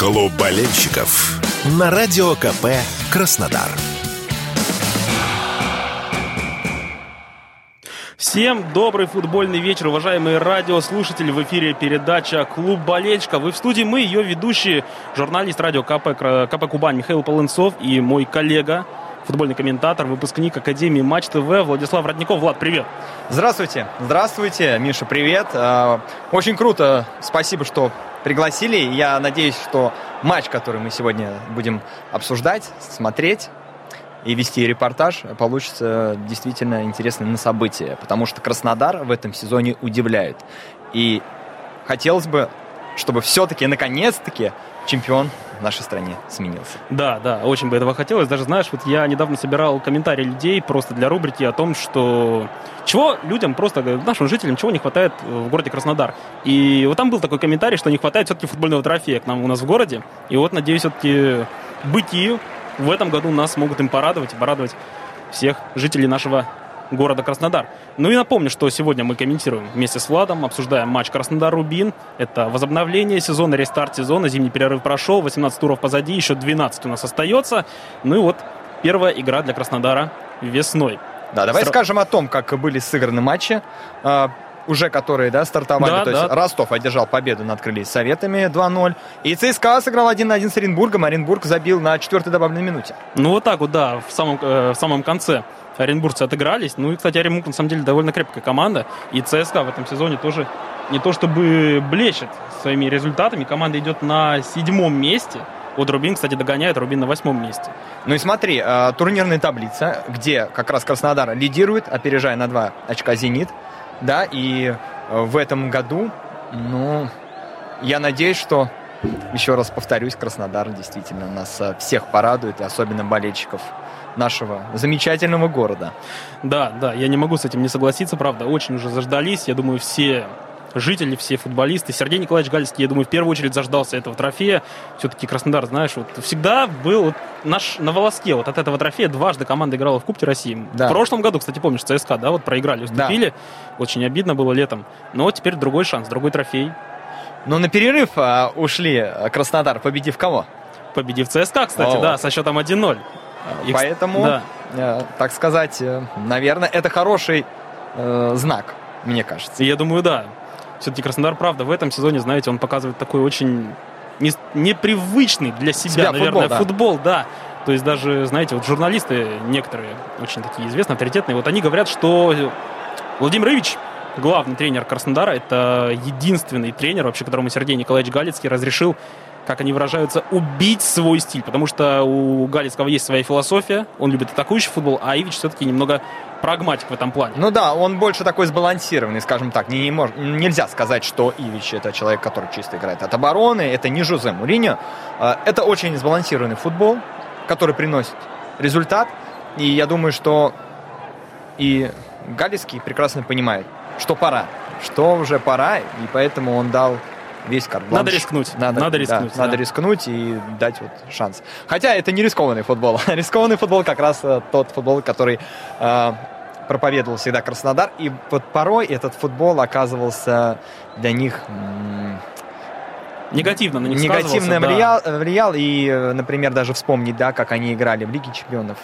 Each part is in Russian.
Клуб болельщиков на Радио КП «Краснодар». Всем добрый футбольный вечер, уважаемые радиослушатели. В эфире передача «Клуб болельщика». Вы в студии, мы ее ведущие, журналист радио КП, КП Кубань Михаил Полынцов и мой коллега, футбольный комментатор, выпускник Академии Матч ТВ Владислав Родников. Влад, привет. Здравствуйте. Здравствуйте, Миша, привет. А, очень круто. Спасибо, что пригласили. Я надеюсь, что матч, который мы сегодня будем обсуждать, смотреть и вести репортаж, получится действительно интересно на событие, потому что Краснодар в этом сезоне удивляет. И хотелось бы, чтобы все-таки, наконец-таки, чемпион в нашей стране сменился. Да, да, очень бы этого хотелось. Даже, знаешь, вот я недавно собирал комментарии людей просто для рубрики о том, что чего людям, просто нашим жителям, чего не хватает в городе Краснодар. И вот там был такой комментарий, что не хватает все-таки футбольного трофея к нам у нас в городе. И вот, надеюсь, все-таки бытию в этом году нас могут им порадовать, порадовать всех жителей нашего города Краснодар. Ну и напомню, что сегодня мы комментируем вместе с Владом, обсуждаем матч Краснодар-Рубин. Это возобновление сезона, рестарт сезона, зимний перерыв прошел, 18 туров позади, еще 12 у нас остается. Ну и вот первая игра для Краснодара весной. Да, давай Стра... скажем о том, как были сыграны матчи а, уже которые, да, стартовали. Да, То да. есть Ростов одержал победу над Крыльей Советами 2-0. И ЦСКА сыграл 1 на 1 с Оренбургом. Оренбург забил на четвертой добавленной минуте. Ну вот так вот, да, в самом, э, в самом конце оренбургцы отыгрались. Ну и, кстати, Оренбург на самом деле довольно крепкая команда. И ЦСКА в этом сезоне тоже не то чтобы блещет своими результатами. Команда идет на седьмом месте. Вот Рубин, кстати, догоняет, Рубин на восьмом месте. Ну и смотри, э, турнирная таблица, где как раз Краснодар лидирует, опережая на два очка «Зенит». Да, и э, в этом году, ну, я надеюсь, что еще раз повторюсь, Краснодар действительно нас э, всех порадует, и особенно болельщиков нашего замечательного города. Да, да, я не могу с этим не согласиться, правда, очень уже заждались. Я думаю, все жители, все футболисты. Сергей Николаевич Гальский, я думаю, в первую очередь заждался этого трофея. Все-таки Краснодар, знаешь, вот всегда был вот наш на волоске вот от этого трофея. Дважды команда играла в Кубке России. Да. В прошлом году, кстати, помнишь, ЦСКА, да, вот проиграли, уступили. Да. Очень обидно было летом. Но теперь другой шанс, другой трофей. Но на перерыв а, ушли а, Краснодар, победив кого? Победив ЦСКА, кстати, О. да, со счетом 1-0. Поэтому, да. э, так сказать, э, наверное, это хороший э, знак, мне кажется. Я думаю, да. Все-таки Краснодар, правда, в этом сезоне, знаете, он показывает такой очень не, непривычный для себя, себя наверное, футбол да. футбол, да. То есть даже, знаете, вот журналисты некоторые, очень такие известные, авторитетные, вот они говорят, что Владимир Ильич, главный тренер Краснодара, это единственный тренер, вообще, которому Сергей Николаевич Галицкий разрешил как они выражаются, убить свой стиль, потому что у Галицкого есть своя философия, он любит атакующий футбол, а Ивич все-таки немного прагматик в этом плане. Ну да, он больше такой сбалансированный, скажем так. Не, не мож, нельзя сказать, что Ивич это человек, который чисто играет от обороны, это не Жозе Муриньо. А, это очень сбалансированный футбол, который приносит результат. И я думаю, что и Галицкий прекрасно понимает, что пора, что уже пора, и поэтому он дал весь карт Надо рискнуть. Надо, надо рискнуть. Да, да. Надо рискнуть и дать вот шанс. Хотя это не рискованный футбол. рискованный футбол как раз э, тот футбол, который э, проповедовал всегда Краснодар. И вот порой этот футбол оказывался для них... Негативно на них Негативно влиял, да. влиял. И, э, например, даже вспомнить, да, как они играли в Лиге Чемпионов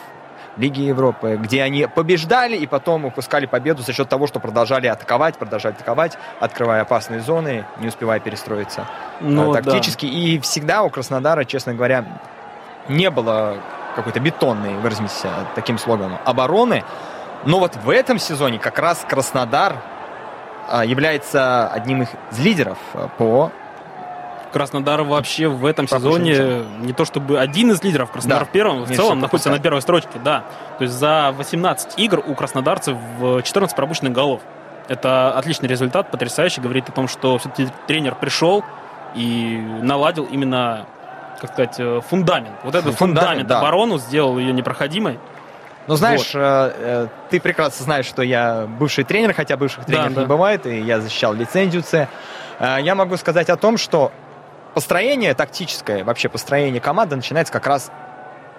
Лиги Европы, где они побеждали и потом упускали победу за счет того, что продолжали атаковать, продолжали атаковать, открывая опасные зоны, не успевая перестроиться ну, э, тактически. Да. И всегда у Краснодара, честно говоря, не было какой-то бетонной, выразимся таким слоганом, обороны. Но вот в этом сезоне как раз Краснодар э, является одним из лидеров э, по Краснодар вообще в этом сезоне не то чтобы один из лидеров, Краснодар да. в первом, в целом находится на первой строчке, да. То есть за 18 игр у краснодарцев 14 пропущенных голов. Это отличный результат, потрясающий, говорит о том, что все-таки тренер пришел и наладил именно, как сказать, э, фундамент. Вот этот фундамент, фундамент да. оборону сделал ее непроходимой. Ну, знаешь, вот. э, э, ты прекрасно знаешь, что я бывший тренер, хотя бывших тренеров да, да. не бывает, и я защищал лицензию С. Э, я могу сказать о том, что построение тактическое, вообще построение команды начинается как раз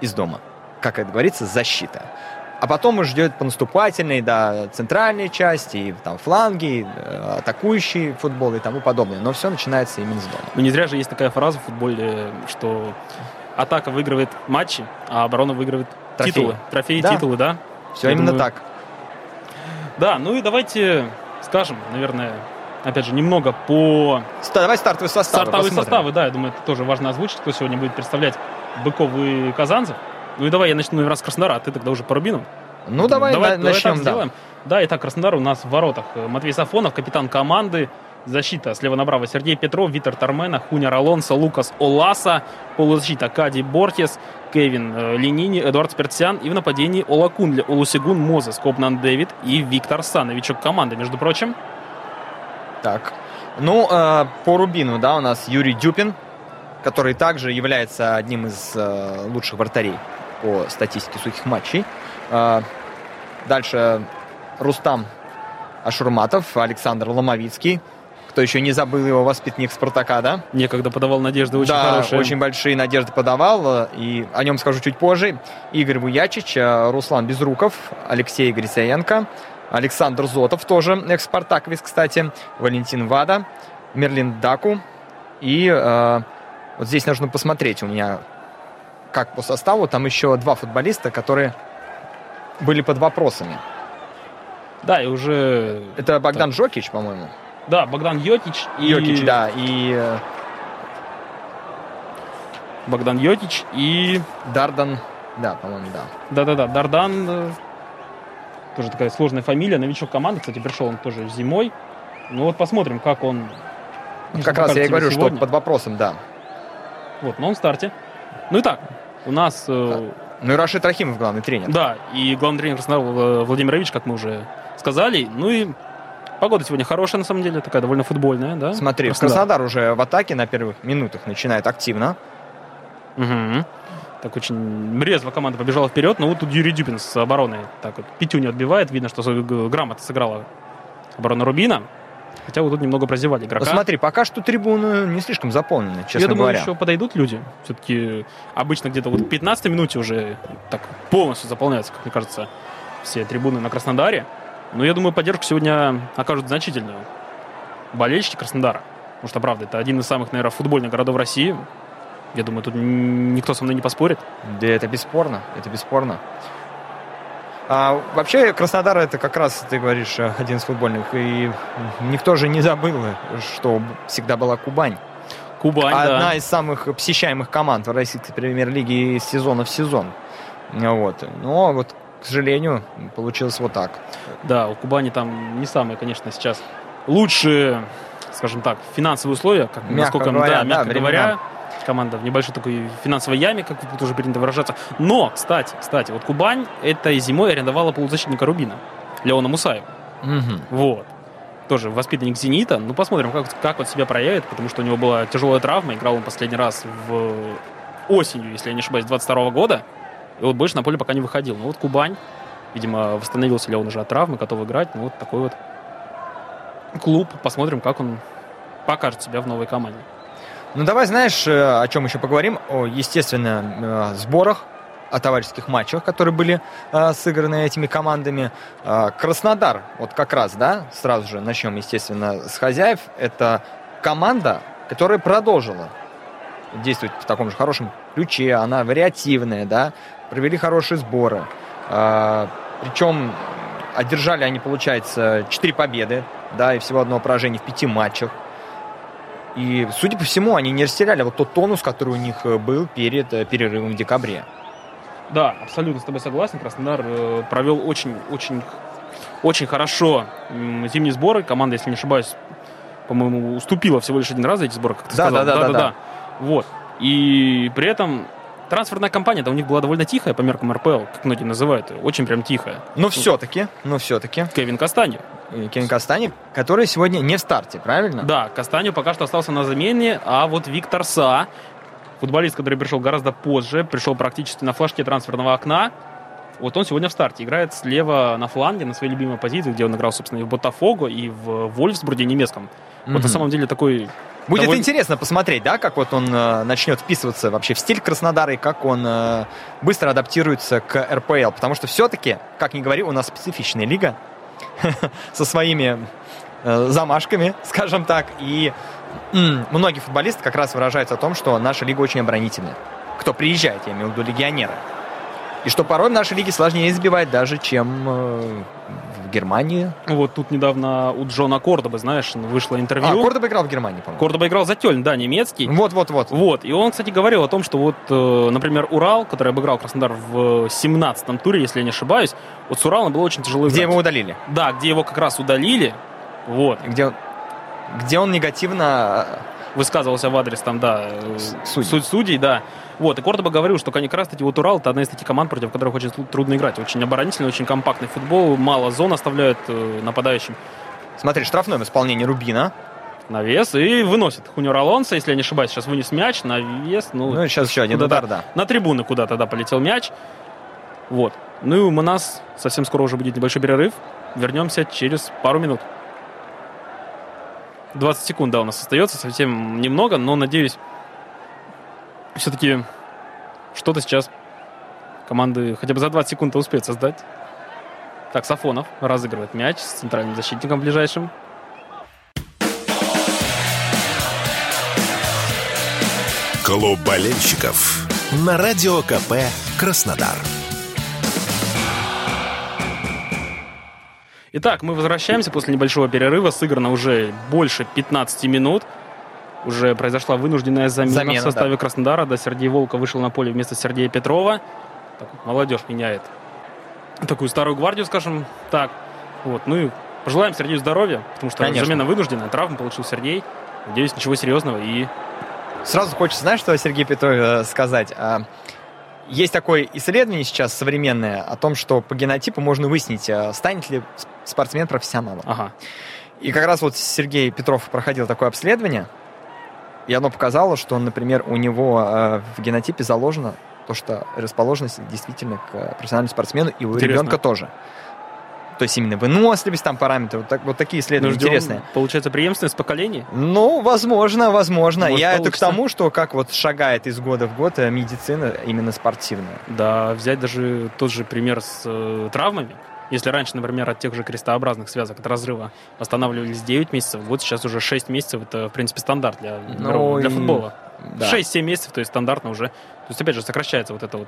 из дома. Как это говорится, защита. А потом уже ждет по наступательной, да, центральной части, и там фланги, э, атакующий футбол и тому подобное. Но все начинается именно с дома. Ну не зря же есть такая фраза в футболе, что атака выигрывает матчи, а оборона выигрывает Трофеи. титулы. Трофеи, Да. титулы, да? Все Я именно думаю, так. Да, ну и давайте скажем, наверное, опять же, немного по Давай стартовые составы. стартовые посмотрим. составы, да, я думаю, это тоже важно озвучить, кто сегодня будет представлять Быков и Казанцев. Ну и давай я начну наверное, с Краснодара, а ты тогда уже по Рубину. Ну, давай, на- давай начнем, так да. сделаем. Да, итак, Краснодар у нас в воротах. Э, Матвей Сафонов, капитан команды. Защита слева направо Сергей Петров, Витер Тормена, Хуня Алонсо, Лукас Оласа. Полузащита Кади Бортес, Кевин э, Ленини, Эдуард Спиртсян. И в нападении Олакунли, Олусигун Мозес, Копнан Дэвид и Виктор Сан, новичок команды, между прочим. Так. Ну, э, по Рубину, да, у нас Юрий Дюпин, который также является одним из э, лучших вратарей по статистике сухих матчей. Э, дальше Рустам Ашурматов, Александр Ломовицкий. Кто еще не забыл его воспитанник Спартака, да? Некогда подавал надежды очень да, хорошие. очень большие надежды подавал, э, и о нем скажу чуть позже. Игорь Буячич, э, Руслан Безруков, Алексей Грицаенко, Александр Зотов, тоже экс-спартаковец, кстати, Валентин Вада, Мерлин Даку. И э, вот здесь нужно посмотреть у меня, как по составу. Там еще два футболиста, которые были под вопросами. Да, и уже... Это Богдан Жокич, по-моему. Да, Богдан Йотич и... Йокич, да, и э, Богдан Йотич и... Дардан, да, по-моему, да. Да-да-да, Дардан, э, тоже такая сложная фамилия, новичок команды, кстати, пришел он тоже зимой. Ну вот посмотрим, как он... Ну, как раз я и говорю, сегодня. что под вопросом, да. Вот, но он в старте. Ну и так, у нас... э, Ну и Рашид Рахимов главный тренер. да, и главный тренер Краснодара э, Владимир Ильич, как мы уже сказали. Ну и погода сегодня хорошая, на самом деле, такая довольно футбольная, да? Смотри, Краснодар уже в атаке на первых минутах начинает активно. Мгм. Так очень резво команда побежала вперед, но вот тут Юрий Дюбин с обороны так вот пятюню отбивает. Видно, что грамотно сыграла оборона Рубина. Хотя вот тут немного прозевали игрока. Ну, смотри, пока что трибуны не слишком заполнены, честно Я думаю, говоря. еще подойдут люди. Все-таки обычно где-то вот в 15 минуте уже так полностью заполняются, как мне кажется, все трибуны на Краснодаре. Но я думаю, поддержку сегодня окажут значительную болельщики Краснодара. Потому что, правда, это один из самых, наверное, футбольных городов России. Я думаю, тут никто со мной не поспорит. Да это бесспорно, это бесспорно. А, вообще, Краснодар это как раз, ты говоришь, один из футбольных. И никто же не забыл, что всегда была Кубань. Кубань, Одна да. из самых посещаемых команд в российской премьер-лиге из сезона в сезон. Вот. Но вот, к сожалению, получилось вот так. Да, у Кубани там не самые, конечно, сейчас лучшие, скажем так, финансовые условия, как, Мягко насколько, говоря, да, да, мягко времена. Команда в небольшой такой финансовой яме, как тут уже принято выражаться. Но, кстати, кстати, вот Кубань этой зимой арендовала полузащитника Рубина, Леона Мусаева. Мгм. Вот. Тоже воспитанник «Зенита». Ну, посмотрим, как, как он себя проявит, потому что у него была тяжелая травма. Играл он последний раз в осенью, если я не ошибаюсь, 22 года. И вот больше на поле пока не выходил. Ну, вот Кубань, видимо, восстановился ли он уже от травмы, готов играть. Ну, вот такой вот клуб. Посмотрим, как он покажет себя в новой команде. Ну давай, знаешь, э, о чем еще поговорим? О, естественно, э, сборах, о товарищеских матчах, которые были э, сыграны этими командами. Э, Краснодар, вот как раз, да, сразу же начнем, естественно, с хозяев. Это команда, которая продолжила действовать в таком же хорошем ключе, она вариативная, да, провели хорошие сборы. Э, Причем одержали они, получается, 4 победы, да, и всего одно поражение в пяти матчах. И, судя по всему, они не растеряли вот тот тонус, который у них э, был перед э, перерывом в декабре. Да, абсолютно с тобой согласен. Краснодар э, провел очень, очень, очень хорошо зимние сборы. Команда, если не ошибаюсь, по-моему, уступила всего лишь один раз за эти сборы, как ты Да, сказал. да, да, да, да. Вот. И при этом трансферная кампания у них была довольно тихая по меркам РПЛ, как многие называют. Очень прям тихая. Но все-таки, но все-таки, Кевин Кастанью. Кен Кастани, который сегодня не в старте, правильно? Да, Кастанью пока что остался на замене, а вот Виктор Са, футболист, который пришел гораздо позже, пришел практически на флажке трансферного окна, вот он сегодня в старте. Играет слева на фланге, на своей любимой позиции, где он играл, собственно, и в Ботафого, и в Вольфсбурге немецком. Вот на самом деле такой Будет Довольно- интересно посмотреть, да, как вот он э, начнет вписываться вообще в стиль Краснодара и как он э, быстро адаптируется к РПЛ. Потому что все-таки, как ни говори, у нас специфичная лига со своими э, замашками, скажем так. И многие футболисты как раз выражаются о том, что наша лига очень оборонительная. Кто приезжает, я имею в виду легионеры. И что порой в нашей лиге сложнее избивать даже, чем э, Германии. Вот тут недавно у Джона Кордоба, знаешь, вышло интервью. А, Кордоба играл в Германии, по-моему. Кордоба играл за Тёльн, да, немецкий. Вот-вот-вот. Вот, и он, кстати, говорил о том, что вот, э, например, Урал, который обыграл Краснодар в 17-м туре, если я не ошибаюсь, вот с Уралом было очень тяжело Где играть. его удалили? Да, где его как раз удалили, вот, Где, он- где он негативно... высказывался в адрес там, да, э, Судей. судей, да. Вот, и Кордоба говорил, что как раз таки вот Урал это одна из таких команд, против которых очень тру- трудно играть. Очень оборонительный, очень компактный футбол, мало зон оставляют э, нападающим Смотри, штрафное в исполнении Рубина. навес и выносит Хуниор Алонсо, если я не ошибаюсь, сейчас вынес мяч, навес, ну, Ну, сейчас еще один удар, да. на трибуны куда-то, да, полетел мяч. Вот. Ну и у нас совсем скоро уже будет небольшой перерыв. Вернемся через пару минут. 20 секунд, да, у нас остается, совсем немного, но, надеюсь, все-таки что-то сейчас команды хотя бы за 20 секунд успеют создать. Так, Сафонов разыгрывает мяч с центральным защитником ближайшим. Клуб болельщиков на Радио КП Краснодар. Итак, мы возвращаемся после небольшого перерыва. Сыграно уже больше 15 минут. Уже произошла вынужденная замена, Замена, в составе Краснодара. Да, Сергей Волка вышел на поле вместо Сергея Петрова. Так молодежь меняет такую старую гвардию, скажем так. Вот, ну и пожелаем Сергею здоровья, потому что Конечно. замена вынужденная. Травму получил Сергей. Надеюсь, ничего серьезного. И Сразу хочется, знаешь, что Сергей Петров э, сказать? А, Есть такое исследование сейчас современное о том, что по генотипу можно выяснить, а, станет ли спортсмен профессионалом. ага. И как раз вот Сергей Петров проходил такое обследование, и оно показало, что, например, у него э, в генотипе заложено то, что расположенность действительно к профессиональному спортсмену, и у Интересно. ребенка тоже. То есть именно выносливость, там параметры, вот, так- вот такие исследования ждем, интересные. получается, преемственность поколений. Ну, возможно, возможно. Может, Я это к получится. тому, что как вот шагает из года в год э, медицина именно спортивная. Да, взять даже тот же пример с э, травмами. Если раньше, например, от тех же крестообразных связок, от разрыва восстанавливались 9 месяцев, вот сейчас уже 6 месяцев, это, в принципе, стандарт для, Ну для и- футбола. Да. 6-7 месяцев, то есть стандартно уже. То есть, опять же, сокращается вот это вот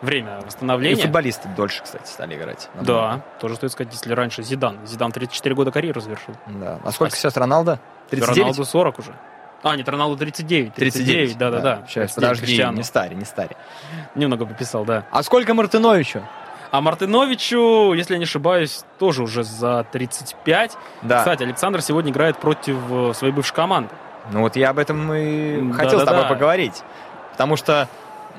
время И восстановления. футболисты дольше, кстати, стали играть. Да, тоже стоит сказать, если раньше Зидан. Зидан 34 года карьеру завершил. Да. А сколько А сейчас Роналдо? 39? Роналду 40 уже. А, нет, Роналду 39. 39, да-да-да. Сейчас, 39 подожди, Криштиану. не старе, не старе. Немного пописал, да. А сколько Мартыновичу? А Мартыновичу, если я не ошибаюсь, тоже уже за 35. Да. Кстати, Александр сегодня играет против э, своей бывшей команды. Ну вот я об этом и хотел с да, тобой поговорить. Потому что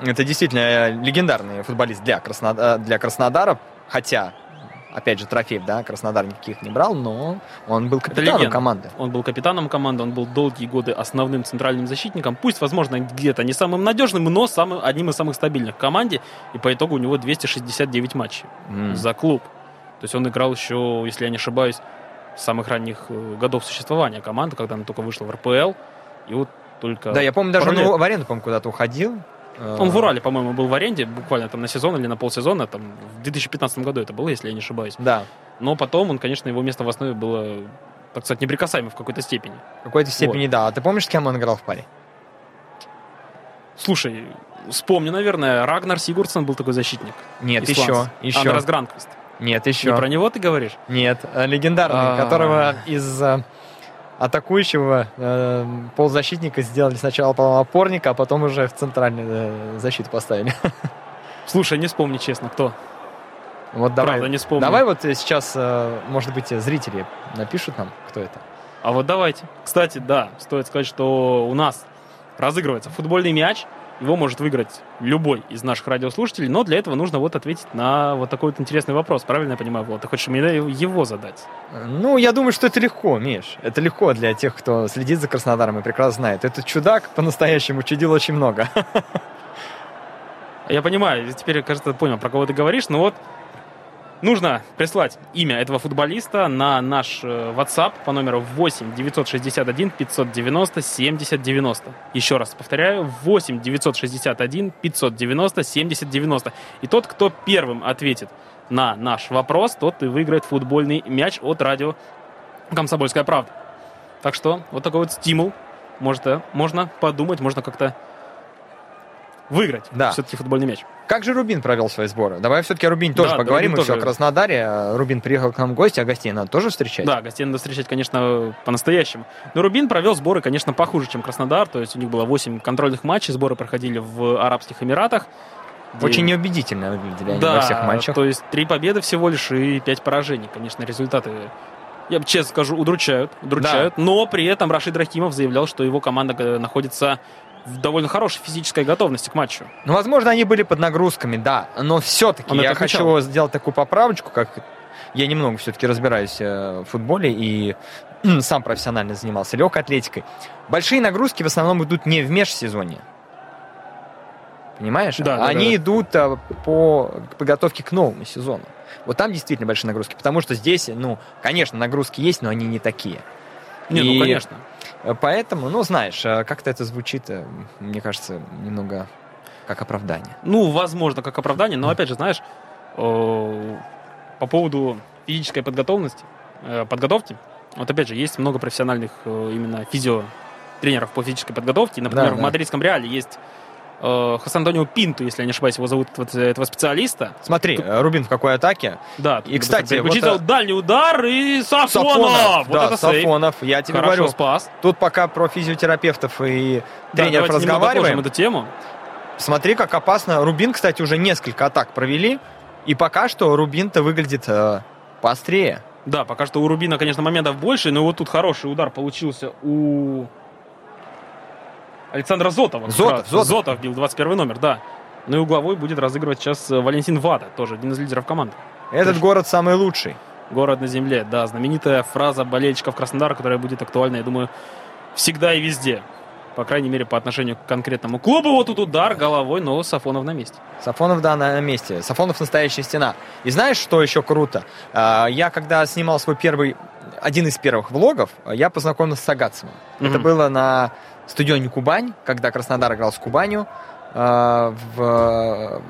это действительно легендарный футболист для, Красно- э, для Краснодара. Хотя, опять же, трофеев, да, Краснодар никаких не брал, но он был капитаном команды. Он был капитаном команды, он был долгие годы основным центральным защитником. Пусть, возможно, где-то не самым надежным, но самым, одним из самых стабильных в команде. И по итогу у него 269 матчей М. за клуб. То есть он играл еще, если я не ошибаюсь, с самых ранних э, годов существования команды, когда она только вышла в РПЛ. И вот только... Да, я помню, даже он лет. в аренду, по-моему, куда-то уходил. Э, Он в Урале, по-моему, был в аренде, буквально там на сезон или на полсезона, там в 2015 году это было, если я не ошибаюсь. Да, Но потом он, конечно, его место в основе было, так сказать, неприкасаемым в какой-то степени. в какой-то степени да. А ты помнишь, с кем он играл в паре? Слушай, вспомни, наверное, Рагнар Сигурдсон был такой защитник. Нет, Из еще, Сланца. еще. Андрес Гранквист. Нет, Не еще. про него ты говоришь? Нет, э, легендарный, А. которого из э, атакующего э, полузащитника сделали сначала по опорника, а потом уже в центральную э, защиту поставили. Слушай, не вспомни, честно, кто. Вот давай. Правда, не вспомню. Давай вот э, сейчас, э, может быть, э, зрители напишут нам, кто это. А вот давайте. Кстати, да, стоит сказать, что у нас разыгрывается футбольный мяч. Его может выиграть любой из наших радиослушателей, но для этого нужно вот ответить на вот такой вот интересный вопрос. Правильно я понимаю, Влад? Ты хочешь мне его задать? Ну, я думаю, что это легко, Миш. Это легко для тех, кто следит за Краснодаром и прекрасно знает. Этот чудак по-настоящему чудил очень много. Я понимаю, теперь, кажется, понял, про кого ты говоришь, но вот Нужно прислать имя этого футболиста на наш э, WhatsApp по номеру 8 961 590 70 90. Еще раз повторяю, 8 961 590 70 90. И тот, кто первым ответит на наш вопрос, тот и выиграет футбольный мяч от радио «Комсомольская правда». Так что вот такой вот стимул. Может, э, можно подумать, можно как-то выиграть Да. все-таки футбольный мяч. Как же Рубин провел свои сборы? Давай все-таки о Рубине тоже Да, поговорим. Рубин Мы все тоже. о Краснодаре. Рубин приехал к нам в гости, а гостей надо тоже встречать? Да, гостей надо встречать, конечно, по-настоящему. Но Рубин провел сборы, конечно, похуже, чем Краснодар. То есть у них было 8 контрольных матчей, сборы проходили в Арабских Эмиратах. где- Очень неубедительно выглядели они да, во всех матчах. то есть три победы всего лишь и пять поражений. Конечно, результаты, я честно скажу, удручают. удручают. Но при этом Рашид Рахимов заявлял, что его команда э, находится в довольно хорошей физической готовности к матчу. Ну, возможно, они были под нагрузками, да. Но все-таки Он я хочу отмечал. сделать такую поправочку, как я немного все-таки разбираюсь э, в футболе и сам профессионально занимался легкой атлетикой. Большие нагрузки в основном идут не в межсезонье. Понимаешь? Да, да, Они да. идут э, по подготовке к новому сезону. Вот там действительно большие нагрузки, потому что здесь, ну, конечно, нагрузки есть, но они не такие. Не, И- ну, конечно. Э, Поэтому, ну, знаешь, э, как-то это звучит, э, мне кажется, немного как оправдание. Ну, возможно, как оправдание, но опять же, знаешь, по поводу физической подготовности, подготовки, вот опять же, есть много профессиональных именно физиотренеров по физической подготовке. Например, Да, в да. мадридском Реале есть э, Хосе Антонио Пинту, если я не ошибаюсь, его зовут вот этого специалиста. Смотри, э, Рубин в какой атаке? Да, И, кстати, вот, э, дальний удар и Сафонов! Вот да, это. Сафонов. Я тебе Хорошо говорю, спас. тут пока про физиотерапевтов и Да, тренеров разговариваем. эту тему. Смотри, как опасно. Рубин, кстати, уже несколько атак провели, и пока что Рубин-то выглядит э, поострее. Да, пока что у Рубина, конечно, моментов больше, но вот тут хороший удар получился у Александра Зотова. Зотов. Зотов. Зотов бил 21 номер, да. Ну и угловой будет разыгрывать сейчас э, Валентин Вада, тоже один из лидеров команды. Этот Точно. город самый лучший. Город на земле, да, знаменитая фраза болельщиков Краснодара, которая будет актуальна, я думаю, всегда и везде. По крайней мере, по отношению к конкретному клубу. Вот тут удар головой, но Сафонов на месте. Сафонов, да, на месте. Сафонов настоящая стена. И знаешь, что еще круто? А, Я, когда снимал свой первый, один из первых влогов, я познакомился с Агатцевым. Это Мгм. было на стадионе Кубань, когда Краснодар играл с Кубанью а, в,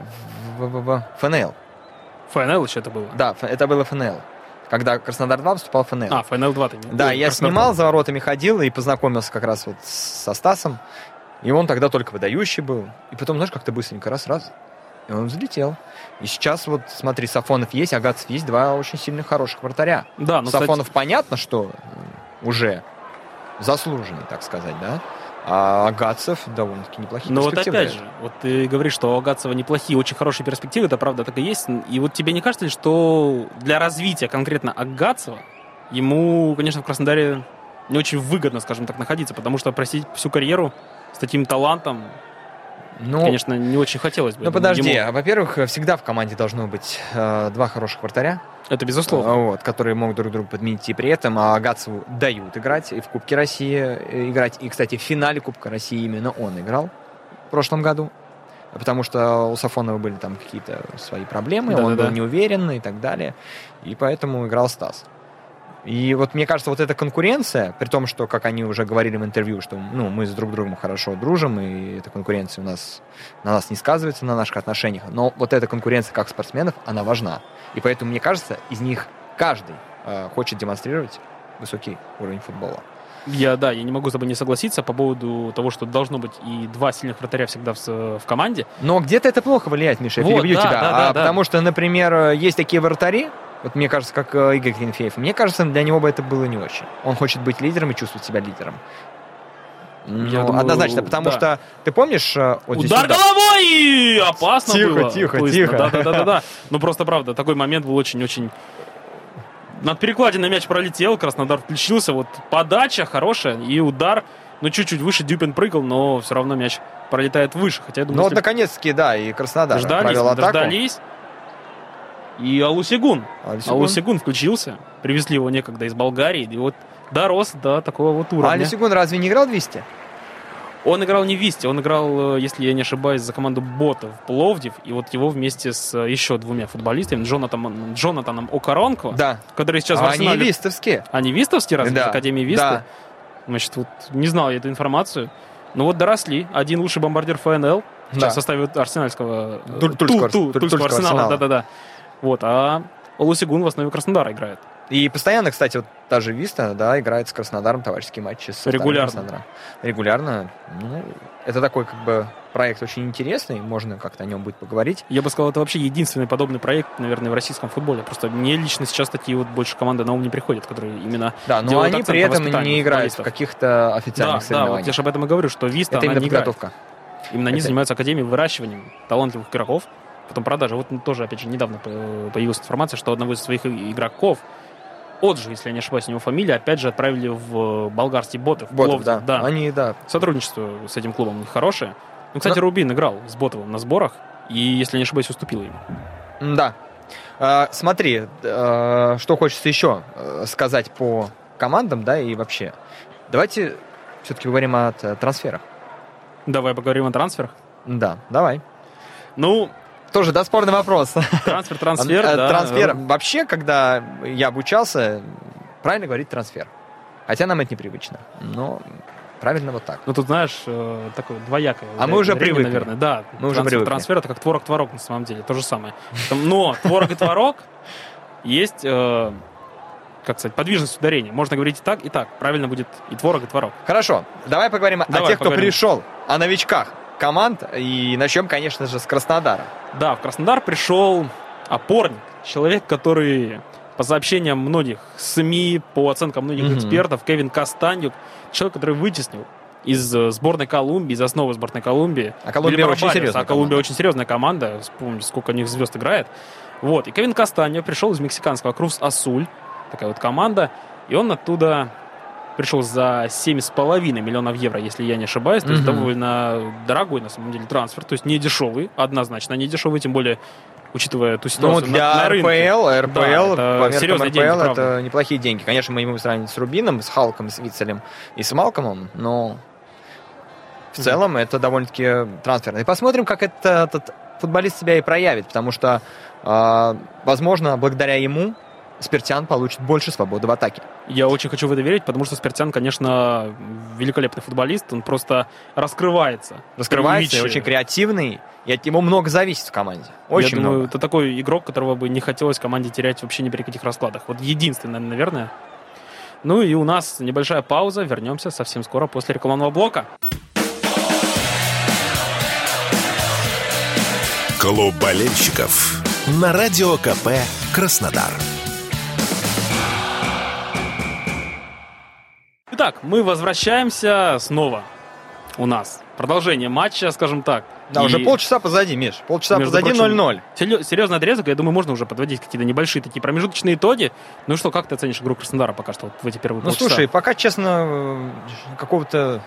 в- в- в ФНЛ. ФНЛ еще это было. Да, это было ФНЛ. Когда Краснодар-2 выступал в ФНЛ. А, ФНЛ 2 ты имеешь? Да, я Краснодар. снимал, за воротами ходил и познакомился как раз вот со Стасом. И он тогда только выдающий был. И потом, знаешь, как-то быстренько раз-раз. И он взлетел. И сейчас вот, смотри, Сафонов есть, Агатцев есть, два очень сильных, хороших вратаря. Да, ну, кстати, Сафонов, понятно, что уже заслуженный, так сказать, да? А Агатцев довольно-таки неплохие Но вот опять же, вот ты говоришь, что у Агатцева неплохие, очень хорошие перспективы, это правда так и есть. И вот тебе не кажется ли, что для развития конкретно Агатцева ему, конечно, в Краснодаре не очень выгодно, скажем так, находиться, потому что просить всю карьеру с таким талантом, Ну, конечно, не очень хотелось бы. ну подожди, ему. а, во-первых, всегда в команде должно быть э, два хороших вратаря. Это безусловно. А, Вот, которые могут друг друга подменить. И при этом а, Агатцеву дают играть и в Кубке России э, играть. И, кстати, в финале Кубка России именно он играл в прошлом году. Потому что у Сафонова были там какие-то свои проблемы, он Да-да-да. был неуверен и так далее. И поэтому играл Стас. И вот мне кажется, вот эта конкуренция, при том, что, как они уже говорили в интервью, что ну, мы с друг другом хорошо дружим, и эта конкуренция у нас на нас не сказывается, на наших отношениях, но вот эта конкуренция как спортсменов, она важна. И поэтому, мне кажется, из них каждый э, хочет демонстрировать высокий уровень футбола. Я, да, я не могу с тобой не согласиться по поводу того, что должно быть и два сильных вратаря всегда в, в команде. Но где-то это плохо влияет, Миша, я Вот, перебью да, тебя. да, А, да, да. Потому что, например, э, есть такие вратари, вот мне кажется, как э, Игорь Клинфеев. Мне кажется, для него бы это было не очень. Он хочет быть лидером и чувствовать себя лидером. Ну, Я думаю, однозначно, потому да. что ты помнишь... э, вот Удар вот, да, головой! Опасно Тихо, было. тихо, Хлыстно. тихо. Да, да, да, да, да. Ну просто правда, такой момент был очень-очень. Над перекладиной мяч пролетел, Краснодар включился, вот подача хорошая и удар. Ну, чуть-чуть выше Дюпин прыгал, но все равно мяч пролетает выше. Хотя я Ну думаю, вот если наконец-таки, да, и Краснодар дождались, провел атаку. дождались. И Алусигун. А Алисигун? Алусигун включился. Привезли его некогда из Болгарии. И вот дорос до такого вот А уровня. Алисигун разве не играл 200? Он играл не в Висте, он играл, э, если я не ошибаюсь, за команду Ботов Пловдив, и вот его вместе с э, еще двумя футболистами, Джонатаном, Джонатаном Окаронко, Да. который сейчас в А они Арсенале... вистовские. Они вистовские, разве, Да. Академии Висты? Да. Значит, вот не знал я эту информацию. Ну вот доросли. Один лучший бомбардир ФНЛ, сейчас Да. в составе арсенальского... э, Туль- Тульского- Ту- Ту- Туль- Тульского Тульского арсенала, Арсенала. да-да-да. Вот, а Олусигун в основе Краснодара играет. И постоянно, кстати, вот та же Виста, да, играет с Краснодаром товарищеские матчи. с Регулярно. Регулярно. Ну, это такой, как бы, проект очень интересный, можно как-то о нем будет поговорить. Я бы сказал, это вообще единственный подобный проект, наверное, в российском футболе. Просто мне лично сейчас такие вот больше команды на ум не приходят, которые именно... Да, но они при этом не играют в каких-то Да, официальных да, вот соревнованиях. я же об этом и говорю, что Виста, это она именно не играет. подготовка. Именно они Это- занимаются академией выращиванием талантливых игроков, потом продажи. Вот тоже, опять же, недавно по- появилась информация, что одного из своих игроков, Отжи, если я не ошибаюсь, у него фамилия, опять же, отправили в болгарский Ботов. Ботов, Пловдив, да. Они, да. Сотрудничество с этим клубом хорошее. Ну, кстати, Да. Рубин играл с Ботовым на сборах, и, если не ошибаюсь, уступил ему. Да. А, смотри, а, что хочется еще э, сказать по командам, да, и вообще. Давайте все-таки поговорим о т- трансферах. Давай поговорим о трансферах. Да, давай. Ну, Тоже, да, спорный вопрос. трансфер, трансфер, А, да. Трансфер. Вообще, когда я обучался, правильно говорить трансфер. Хотя нам это непривычно. Но правильно вот так. Ну, тут, знаешь, э, такое двоякое. А мы уже привыкли. Наверное, да. Мы уже трансфер, привыкли. Трансфер — это как творог-творог, на самом деле, то же самое. Но творог и творог есть, э, как сказать, подвижность ударения. Можно говорить и так, и так. Правильно будет и творог, и творог. Хорошо, давай поговорим о тех, кто пришел, о новичках команд. И начнем, конечно же, с Краснодара. Да, в Краснодар пришел опорник, человек, который, по сообщениям многих СМИ, по оценкам многих Мгм. экспертов, Кевин Кастанюк, человек, который вытеснил из сборной Колумбии, из основы сборной Колумбии. А Колумбия Вильяма очень серьезная А Колумбия команда. очень серьезная команда. Вспомните, сколько у них звезд играет. Вот. И Кевин Кастаньо пришел из мексиканского Крус Асуль. Такая вот команда. И он оттуда пришел за 7,5 миллионов евро, если я не ошибаюсь. То есть Мгм. довольно дорогой, на самом деле, трансфер. То есть не дешевый, однозначно не дешевый, тем более учитывая ту Ну, ситуацию для на, на рынке. РПЛ, РПЛ, Да, это серьезные РПЛ, деньги, это правда. неплохие деньги. Конечно, мы ему сравним с Рубином, с Халком, с Вицелем и с Малкомом, но в целом это довольно-таки трансферно. И посмотрим, как это, этот футболист себя и проявит, потому что, а, возможно, благодаря ему Спиртян получит больше свободы в атаке. Я очень хочу в это верить, потому что Спиртян, конечно, великолепный футболист. Он просто раскрывается. Раскрывается, очень креативный, и от него много зависит в команде. Очень Я думаю, много. это такой игрок, которого бы не хотелось команде терять вообще ни при каких раскладах. Вот единственное, наверное. Ну и у нас небольшая пауза. Вернемся совсем скоро после рекламного блока. Клуб болельщиков на Радио КП Краснодар. Итак, мы возвращаемся снова у нас. Продолжение матча, скажем так. Да, И, уже полчаса позади, Миш. Полчаса между позади прочим, 0-0. серьё- Серьезный отрезок, я думаю, можно уже подводить какие-то небольшие такие промежуточные итоги. Ну что, как ты оценишь игру Краснодара пока что вот в эти первые Ну, полчаса? слушай, пока, честно, какого-то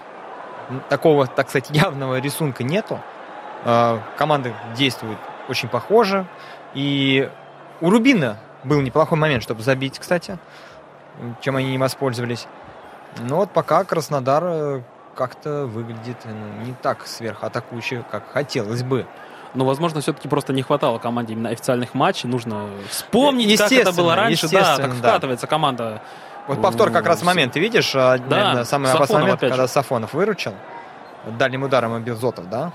такого, так сказать, явного рисунка нету. Э, Команды действуют очень похоже. И у Рубина был неплохой момент, чтобы забить, кстати, чем они не воспользовались. Но вот пока Краснодар э, как-то выглядит ну, не так сверхатакующе, как хотелось бы. Но, возможно, все-таки просто не хватало команде именно официальных матчей. Нужно вспомнить, как это было раньше. Да, естественно, как да. вкатывается команда. Вот повтор как раз момент, ты видишь, а, наверное, самый опасный момент, опять же. когда Сафонов выручил. Дальним ударом Зотов, да?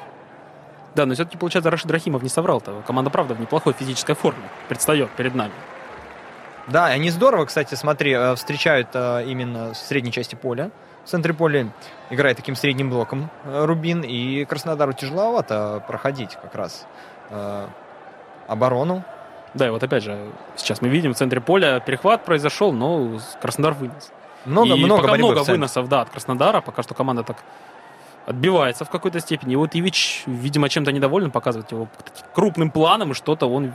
Да, но все-таки, получается, Рашид Рахимов не соврал-то. Команда, правда, в неплохой физической форме предстает перед нами. Да, и они здорово, кстати, смотри, э, встречают э, именно в средней части поля. В центре поля играет таким средним блоком э, Рубин, и Краснодару тяжеловато проходить как раз оборону. Да, и вот опять же, сейчас мы видим в центре поля перехват произошел, но Краснодар вынес. Много, и много пока много выносов, да, от Краснодара. Пока что команда так отбивается в какой-то степени. И вот Ивич, видимо, чем-то недоволен, показывать его крупным планом, и что-то он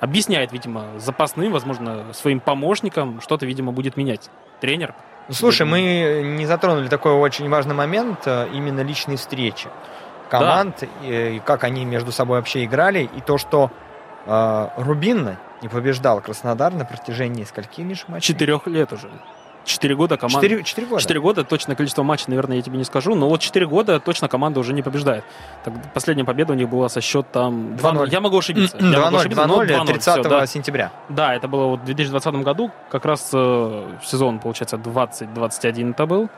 объясняет, видимо, запасным, возможно, своим помощникам, что-то, видимо, будет менять. Тренер. Ну, Слушай, мы не затронули такой очень важный момент, э, именно личные встречи команд, и, и как они между собой вообще играли, и то, что э, Рубин не побеждал Краснодар на протяжении скольки, Миш, матчей? Четырех лет уже. 4 года команда... Четыре, четыре года. 4 года, точное количество матчей, наверное, я тебе не скажу, но вот 4 года точно команда уже не побеждает. Так, последняя победа у них была со счетом 2:0. Я могу ошибиться. Я могу 2-0, ошибиться, но 2-0, 2:0, 30 всё, да. сентября. Да, это было вот в 2020 году, как раз э, сезон, получается, 20-21 это был.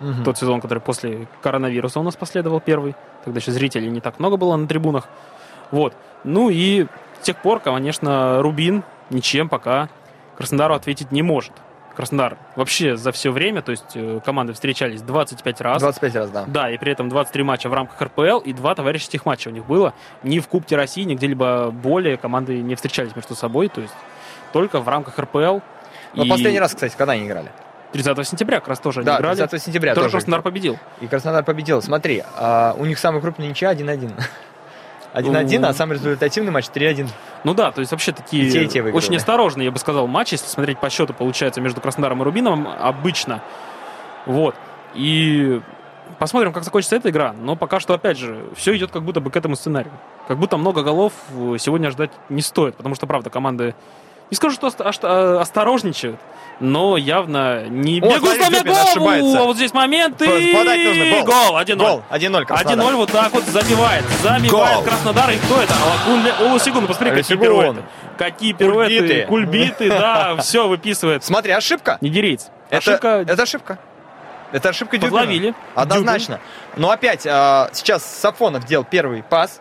Мгм. Тот сезон, который после коронавируса у нас последовал первый. Тогда еще зрителей не так много было на трибунах. Вот. Ну и с тех пор, конечно, Рубин ничем пока Краснодару ответить не может. Краснодар вообще за все время, то есть э, команды встречались 25 раз. 25 раз, да. Да, и при этом 23 матча в рамках РПЛ и два товарищеских матча у них было. Ни в Кубке России, ни где-либо более команды не встречались между собой, то есть только в рамках РПЛ. Но И последний раз, кстати, когда они играли? 30 сентября как раз тоже да, они играли. 30 сентября тоже тоже. Краснодар победил. И Краснодар победил. Смотри, а, у них самый крупный ничья 1-1. 1-1, а самый результативный матч 3-1. Ну да, то есть вообще такие И те, и те выиграли. очень осторожные, я бы сказал, матчи, если смотреть по счету, получается, между Краснодаром и Рубиновым обычно. Вот. И посмотрим, как закончится эта игра. Но пока что, опять же, все идет как будто бы к этому сценарию. Как будто много голов э, сегодня ждать не стоит, потому что, правда, команды не скажу, что э, осторожничают, но явно не О, бегут смотри, Дюбин голову, ошибается. а вот здесь момент и Подать нужно, гол. гол, 1-0. Гол, 1-0 Краснодар. 1-0 вот так вот забивает. Забивает Гол. Краснодар. И кто это? Алакун Олусигун. Ну, посмотри, какие Олусигун. пируэты. Какие пируэты. Кульбиты. Кульбиты, да, все выписывает. Смотри, ошибка. Нигерийц. Это, Ошибка. это ошибка. Это ошибка Дюбина. Подловили. Однозначно. Но опять, а, сейчас Сафонов делал первый пас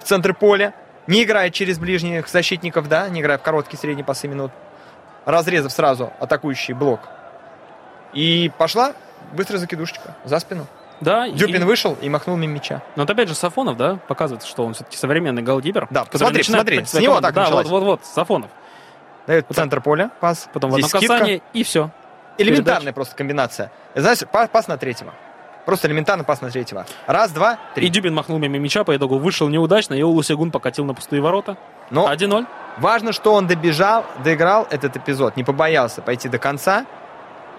в центр поля, не играя через ближних защитников, да, не играя в короткий средний пасы минут, разрезав сразу атакующий блок. И пошла быстрая закидушечка за спину. Да, и- Дюбин вышел и махнул мимо мяча. Но вот опять же Сафонов, да, показывает, что он все-таки современный голдипер. Да, посмотри, посмотри, с него так Да, началось. вот, вот, вот, Сафонов. Дает в центр поля пас. Потом в одно Здесь скидка. касание, и все. Элементарная просто комбинация. Знаешь, па- пас на третьего. Просто элементарно пас на третьего. Раз, два, И три. Дюбин махнул мимо мяча, по итогу вышел неудачно, и Олусигун покатил на пустые ворота. Но 1-0. Важно, что он добежал, доиграл этот эпизод, не побоялся пойти до конца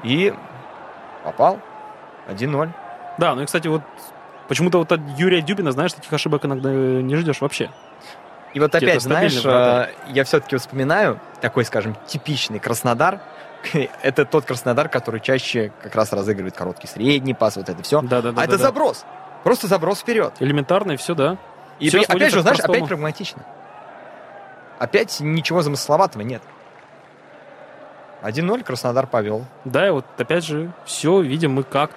и попал 1-0. Да, ну и, кстати, вот почему-то вот от Юрия Дюбина, знаешь, таких ошибок иногда не ждешь вообще. И вот опять, знаешь, э, я все-таки вспоминаю такой, скажем, типичный Краснодар. Это тот Краснодар, который чаще как раз разыгрывает короткий средний пас, вот это все. Да-да-да. а это заброс. Просто заброс вперед. Элементарно, и все, да. И сводится опять же, знаешь, простому. опять прагматично. Опять ничего замысловатого нет. 1-0 Краснодар повел. Да, и вот опять же, все видим мы как.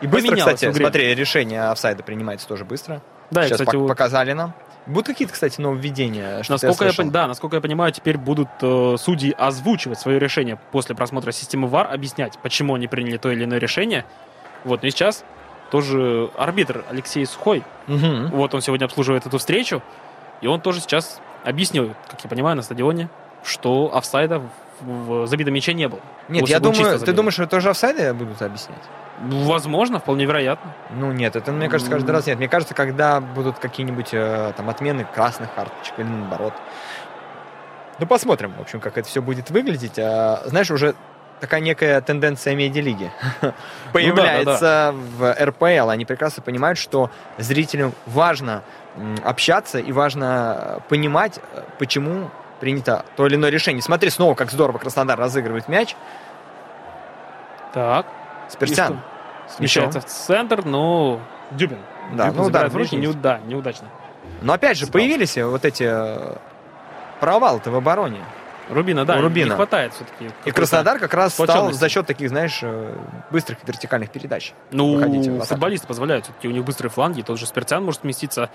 И быстро, кстати, смотри, решение офсайда принимается тоже быстро. Да, и, Сейчас кстати, пок- вот, показали нам. Будут какие-то, кстати, нововведения? Что насколько я, пон- да, насколько я понимаю, теперь будут э, судьи озвучивать свое решение после просмотра системы ВАР, объяснять, почему они приняли то или иное решение. Вот, и сейчас тоже арбитр Алексей Сухой, вот он сегодня обслуживает эту встречу, и он тоже сейчас объяснил, как я понимаю, на стадионе, что офсайда в, в забитом мяче не было. Нет, Лучше я думаю, ты думаешь, что тоже офсайды будут объяснять? Ну, Возможно, вполне вероятно. Ну нет, это, мне кажется, каждый раз нет. Мне кажется, когда будут какие-нибудь э, там отмены красных карточек или наоборот. Ну, посмотрим, в общем, как это все будет выглядеть. А, знаешь, уже такая некая тенденция медиалиги появляется в РПЛ. Они прекрасно понимают, что зрителям важно общаться и важно понимать, э, почему принято то или иное решение. Смотри, снова как здорово Краснодар разыгрывает мяч. Так. Что? Смещается в центр, но Дюбин. Да, Дюбин ну, удар в руки, ближний. неу- да, неудачно. Но опять же, Спал. появились вот эти э, провалы-то в обороне. Рубина, да, У Рубина. не хватает все-таки. И Краснодар как раз стал за счет таких, знаешь, э, быстрых вертикальных передач. Ну, футболисты позволяют. Все-таки у них быстрые фланги. Тот же Спиртян может сместиться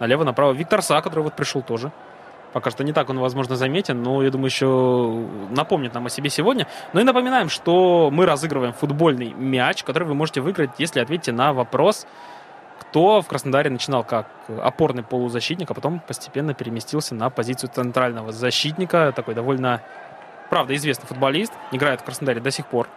налево-направо. Виктор Са, который вот пришел тоже. Пока что не так он, возможно, заметен, но я думаю, еще напомнит нам о себе сегодня. Ну и напоминаем, что мы разыгрываем футбольный мяч, который вы можете выиграть, если ответите на вопрос, кто в Краснодаре начинал как опорный полузащитник, а потом постепенно переместился на позицию центрального защитника. Такой довольно, правда, известный футболист. Играет в Краснодаре до сих пор.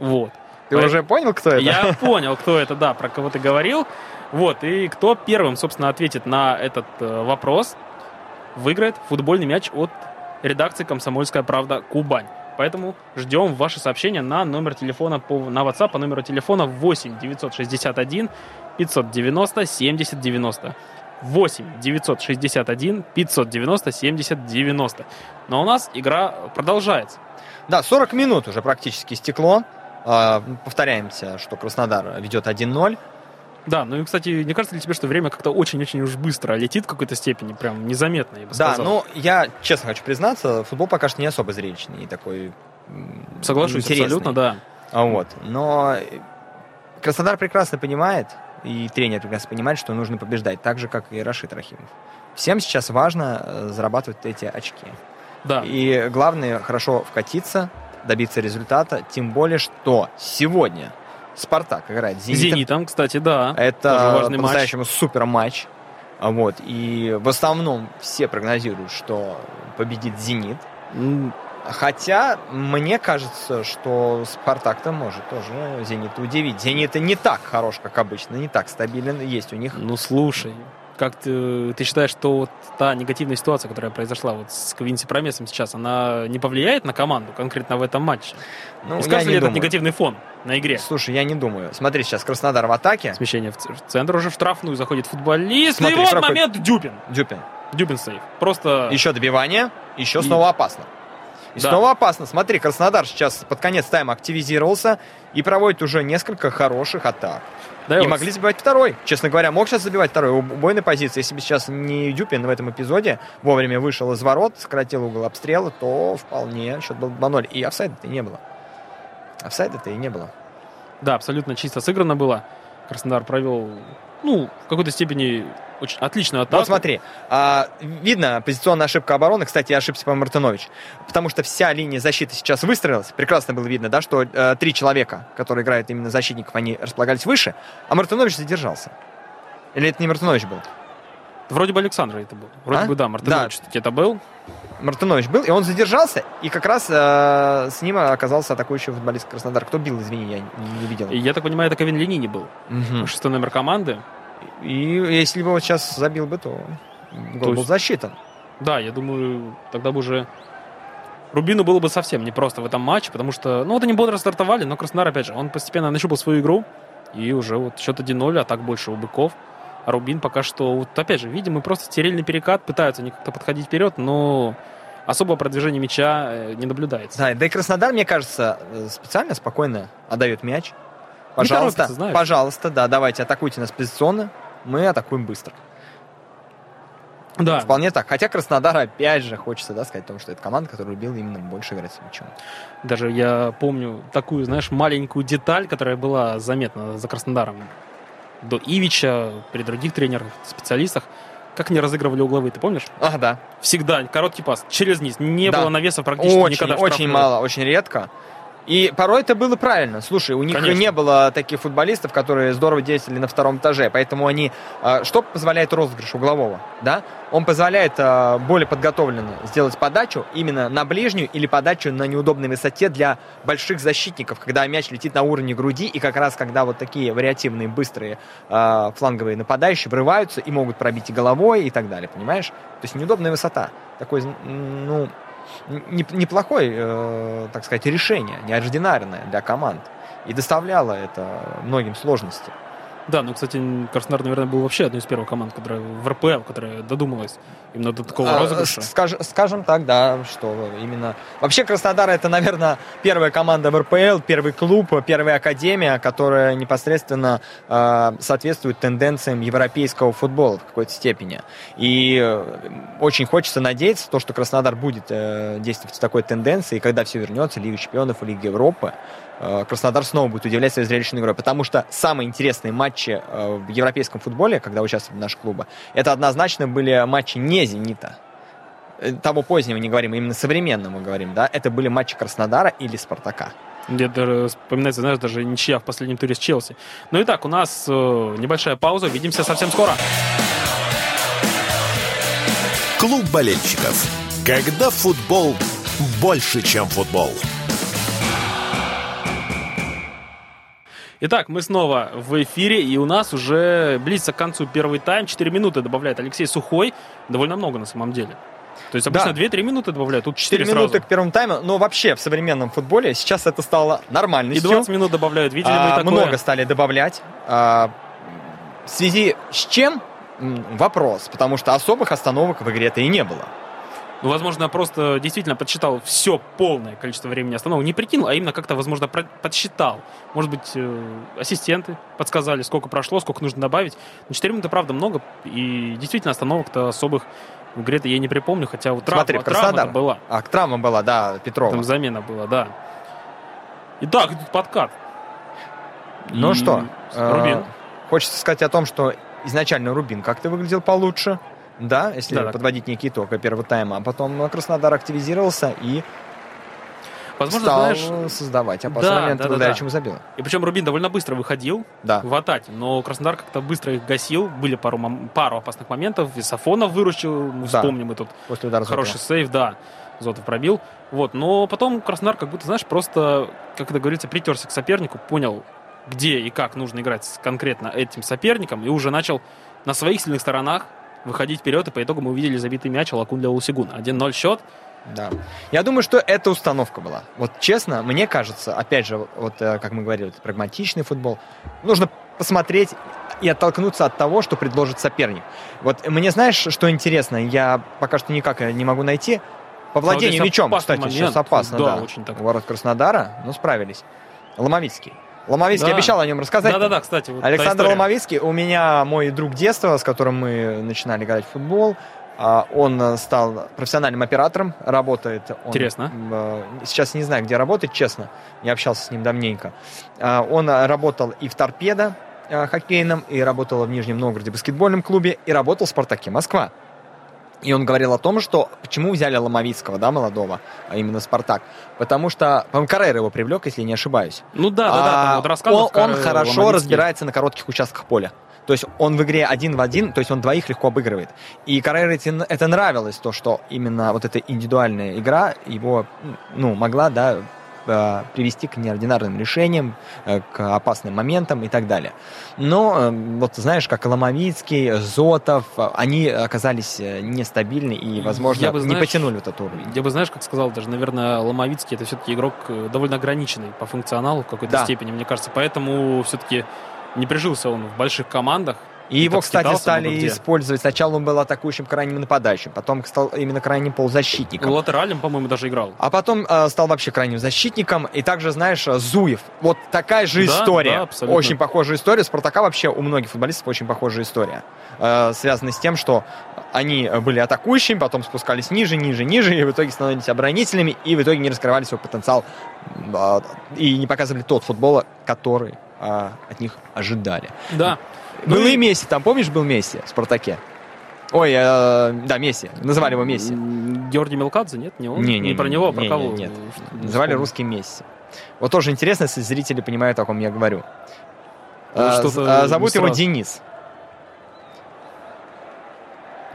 Вот. Ты Поэт- уже понял, кто это? Я понял, кто это, да, про кого ты говорил. Вот, и кто первым, собственно, ответит на этот э, вопрос, выиграет футбольный мяч от редакции «Комсомольская правда. Кубань». Поэтому ждем ваши сообщения на номер телефона, по, на WhatsApp по номеру телефона 8 961 590 70 90. 8 961 590 70 90. Но у нас игра продолжается. Да, 40 минут уже практически стекло. А, Повторяемся, что Краснодар ведет 1-0. Да, ну и, кстати, не кажется ли тебе, что время как-то очень-очень уж быстро летит в какой-то степени, прям незаметно, я бы Да, сказал. ну, я честно хочу признаться, футбол пока что не особо зрелищный и такой Соглашусь интересный. абсолютно, да. А Вот. Но Краснодар прекрасно понимает, и тренер прекрасно понимает, что нужно побеждать, так же, как и Рашид Рахимов. Всем сейчас важно э, зарабатывать эти очки. Да, И главное хорошо вкатиться, добиться результата, тем более, что сегодня Спартак играет с Зенитом. Зенитом, кстати, да. Это по-настоящему супер матч. А Вот. И в основном все прогнозируют, что победит Зенит. Хотя, мне кажется, что Спартак-то может тоже Зенит удивить. Зенит не так хорош, как обычно, не так стабилен. Есть у них... Ну, слушай, как ты, ты считаешь, что вот та негативная ситуация, которая произошла вот с Квинси Промесом сейчас, она не повлияет на команду конкретно в этом матче? Ну, скажешь ли этот думаю. негативный фон на игре? Слушай, я не думаю. Смотри, сейчас Краснодар в атаке. Смещение в в центр уже в штрафную заходит футболист. Смотри, и вот проходит. момент Дюпин. Дюпин. Дюпин сейв. Просто... Еще добивание, еще И- снова опасно. И Да. снова опасно. Смотри, Краснодар сейчас под конец тайма активизировался и проводит уже несколько хороших атак. Да, и вот могли забивать второй. Честно говоря, мог сейчас забивать второй. Убойной позиции. Если бы сейчас не Дюпин в этом эпизоде вовремя вышел из ворот, сократил угол обстрела, то вполне счет был 2-0. И офсайда-то и не было. Офсайда-то и не было. Да, абсолютно чисто сыграно было. Краснодар провел, ну, в какой-то степени очень отличную атаку. Вот смотри, а, видно позиционная ошибка обороны. Кстати, ошибся по Мартынович. Потому что вся линия защиты сейчас выстроилась. Прекрасно было видно, да, что э, три человека, которые играют именно защитников, они располагались выше, а Мартынович задержался. Или это не Мартынович был? Вроде бы Александр это был. Вроде А? бы, да, Мартынович да. это был. Мартынович был, и он задержался, и как раз э, с ним оказался атакующий футболист Краснодар. Кто бил, извини, я не, не видел. Я так понимаю, это Ковин Ленини был. Мгм. Шестой номер команды. И если бы вот сейчас забил бы, то гол То был есть- засчитан. Да, я думаю, тогда бы уже Рубину было бы совсем непросто в этом матче, потому что, ну, вот они бодро стартовали, но Краснодар, опять же, он постепенно нащупал свою игру, и уже вот счет 1-0, а так больше у быков. А Рубин пока что, вот опять же, видимо, просто стерильный перекат, пытаются они как-то подходить вперед, но особого продвижения мяча э, не наблюдается. Да, да и Краснодар, мне кажется, э, специально спокойно отдает мяч. Пожалуйста, торопится, пожалуйста, да, давайте атакуйте нас позиционно, мы атакуем быстро. Да, Вполне так. Хотя Краснодар, опять же, хочется да, сказать о том, что это команда, которая любила именно больше играть с мячом. даже я помню такую, знаешь, маленькую деталь, которая была заметна за Краснодаром до Ивича, при других тренерах, специалистах, как они разыгрывали угловые, ты помнишь? Ах, да. Всегда короткий пас через низ. Не Да. было навеса практически Очень, никогда. очень мало, очень редко. И порой это было правильно. Слушай, у них Конечно. не было таких футболистов, которые здорово действовали на втором этаже, поэтому они... а, Что позволяет розыгрыш углового? Да? Он позволяет а, более подготовленно сделать подачу именно на ближнюю или подачу на неудобной высоте для больших защитников, когда мяч летит на уровне груди, и как раз когда вот такие вариативные, быстрые а, фланговые нападающие врываются и могут пробить и головой и так далее, понимаешь? То есть неудобная высота. Такой, ну, неплохое, э, так сказать, решение, неординарное для команд. И доставляло это многим сложности. Да, ну, кстати, Краснодар, наверное, был вообще одной из первых команд, которая в РПЛ, которая додумалась именно до такого А, розыгрыша. скаж- скажем так, да, что именно... Вообще Краснодар это, наверное, первая команда в РПЛ, первый клуб, первая академия, которая непосредственно э, соответствует тенденциям европейского футбола в какой-то степени. И э, очень хочется надеяться, то, что Краснодар будет э, действовать в такой тенденции, и когда все вернется, Лига чемпионов и Лига Европы, Краснодар снова будет удивлять своей зрелищной игрой, потому что самые интересные матчи э, в европейском футболе, когда участвовали наши клубы, это однозначно были матчи не «Зенита», Э, того позднего не говорим, именно современного мы говорим, да, это были матчи Краснодара или Спартака. Мне даже вспоминается, знаешь, даже ничья в последнем туре с Челси. Ну и так, у нас э, небольшая пауза. Увидимся совсем скоро. Клуб болельщиков. Когда футбол больше, чем футбол. Итак, мы снова в эфире, и у нас уже близится к концу первый тайм. 4 минуты добавляет Алексей Сухой. Довольно много на самом деле. То есть обычно Да. 2-3 минуты добавляют, тут 4, 4 минуты сразу. к первому тайму, но вообще в современном футболе сейчас это стало И нормальностью. 20 минут добавляют. Видели мы А, такое? много стали добавлять. А, в связи с чем вопрос, потому что особых остановок в игре-то и не было. Ну, возможно, просто действительно подсчитал все полное количество времени остановок. Не прикинул, а именно как-то, возможно, подсчитал. Может быть, э, ассистенты подсказали, сколько прошло, сколько нужно добавить. Но 4 минуты, правда, много. И действительно, остановок-то особых в игре-то я не припомню. Хотя вот травма, Смотри, травма была. А травма была, да, Петрова. Там замена была, да. Итак, тут подкат. Ну И что, Рубин. э, хочется сказать о том, что изначально Рубин как-то выглядел получше, да, если Да, подводить некий итог первого тайма, а потом Краснодар активизировался и Возможно, стал знаешь, создавать опасный да, момент, да, да, да. чему забил. и причем Рубин довольно быстро выходил Да. в атаке, но Краснодар как-то быстро их гасил. Были пару, мом- пару опасных моментов. И Сафонов выручил, мы Да. вспомним, и тут После удара Хороший Зотова. сейв, да. Зотов пробил. Вот. Но потом Краснодар как будто, знаешь, просто, как это говорится, притерся к сопернику, понял, где и как нужно играть с конкретно этим соперником, и уже начал на своих сильных сторонах выходить вперед, и по итогу мы увидели забитый мяч Алакун для Лусигуна. 1-0 счет. Да. Я думаю, что это установка была. Вот честно, мне кажется, опять же, вот э, как мы говорили, это прагматичный футбол. Нужно посмотреть и оттолкнуться от того, что предложит соперник. Вот мне знаешь, что интересно? Я пока что никак э, не могу найти. По владению мячом, кстати, момент. сейчас опасно, Да, да. очень так. Ворот Краснодара, но справились. Ломовицкий. Ломовицкий Да. обещал о нем рассказать. Да-да-да, кстати. Вот Александр. Ломовицкий, у меня мой друг детства, с которым мы начинали играть в футбол. А, Он стал профессиональным оператором, работает. он, Интересно. э, Сейчас не знаю, где работает, честно. Не общался с ним давненько. А, Он работал и в торпедо хоккейном, и работал в Нижнем Новгороде баскетбольном клубе, и работал в «Спартаке» Москва. И он говорил о том, что почему взяли Ломовицкого, да, молодого, а именно «Спартак». Потому что, по-моему, Каррер его привлек, если я не ошибаюсь. Ну да, да, да. А, там вот рассказывал он, он хорошо Ломовицкий. разбирается на коротких участках поля. То есть он в игре один в один, то есть он двоих легко обыгрывает. И Каррера это нравилось, то, что именно вот эта индивидуальная игра его, ну, могла, да, привести к неординарным решениям, э, к опасным моментам и так далее. Но, э, вот знаешь, как Ломовицкий, Зотов, э, они оказались э, нестабильны и, возможно, Я бы, не знаешь, потянули вот этот уровень. Я бы, знаешь, как сказал, даже, наверное, Ломовицкий это все-таки игрок э, довольно ограниченный по функционалу в какой-то Да. степени, мне кажется. Поэтому все-таки не прижился он в больших командах. И его, кстати, стали использовать. Сначала он был атакующим крайним нападающим, потом стал именно крайним полузащитником. Латералем, по-моему, даже играл. А потом э, стал вообще крайним защитником. И также, знаешь, э, Зуев. Вот такая же Да, история. да, абсолютно. очень похожая история. Спартака вообще у многих футболистов очень похожая история. Э, связанная с тем, что они были атакующими, потом спускались ниже, ниже, ниже, и в итоге становились оборонителями, и в итоге не раскрывали свой потенциал э, и не показывали тот футбол, который э, от них ожидали. Да. Ну Был и- и Месси, там помнишь, был Месси в Спартаке? Ой, э, да, Месси. Называли его Месси. Георгий Мелкадзе, нет? Не он? Не, не, про не, него, а про не, кого? не, нет. Что- Называли русский Месси. Вот тоже интересно, если зрители понимают, о ком я говорю. З- э, Зовут не его сразу. Денис.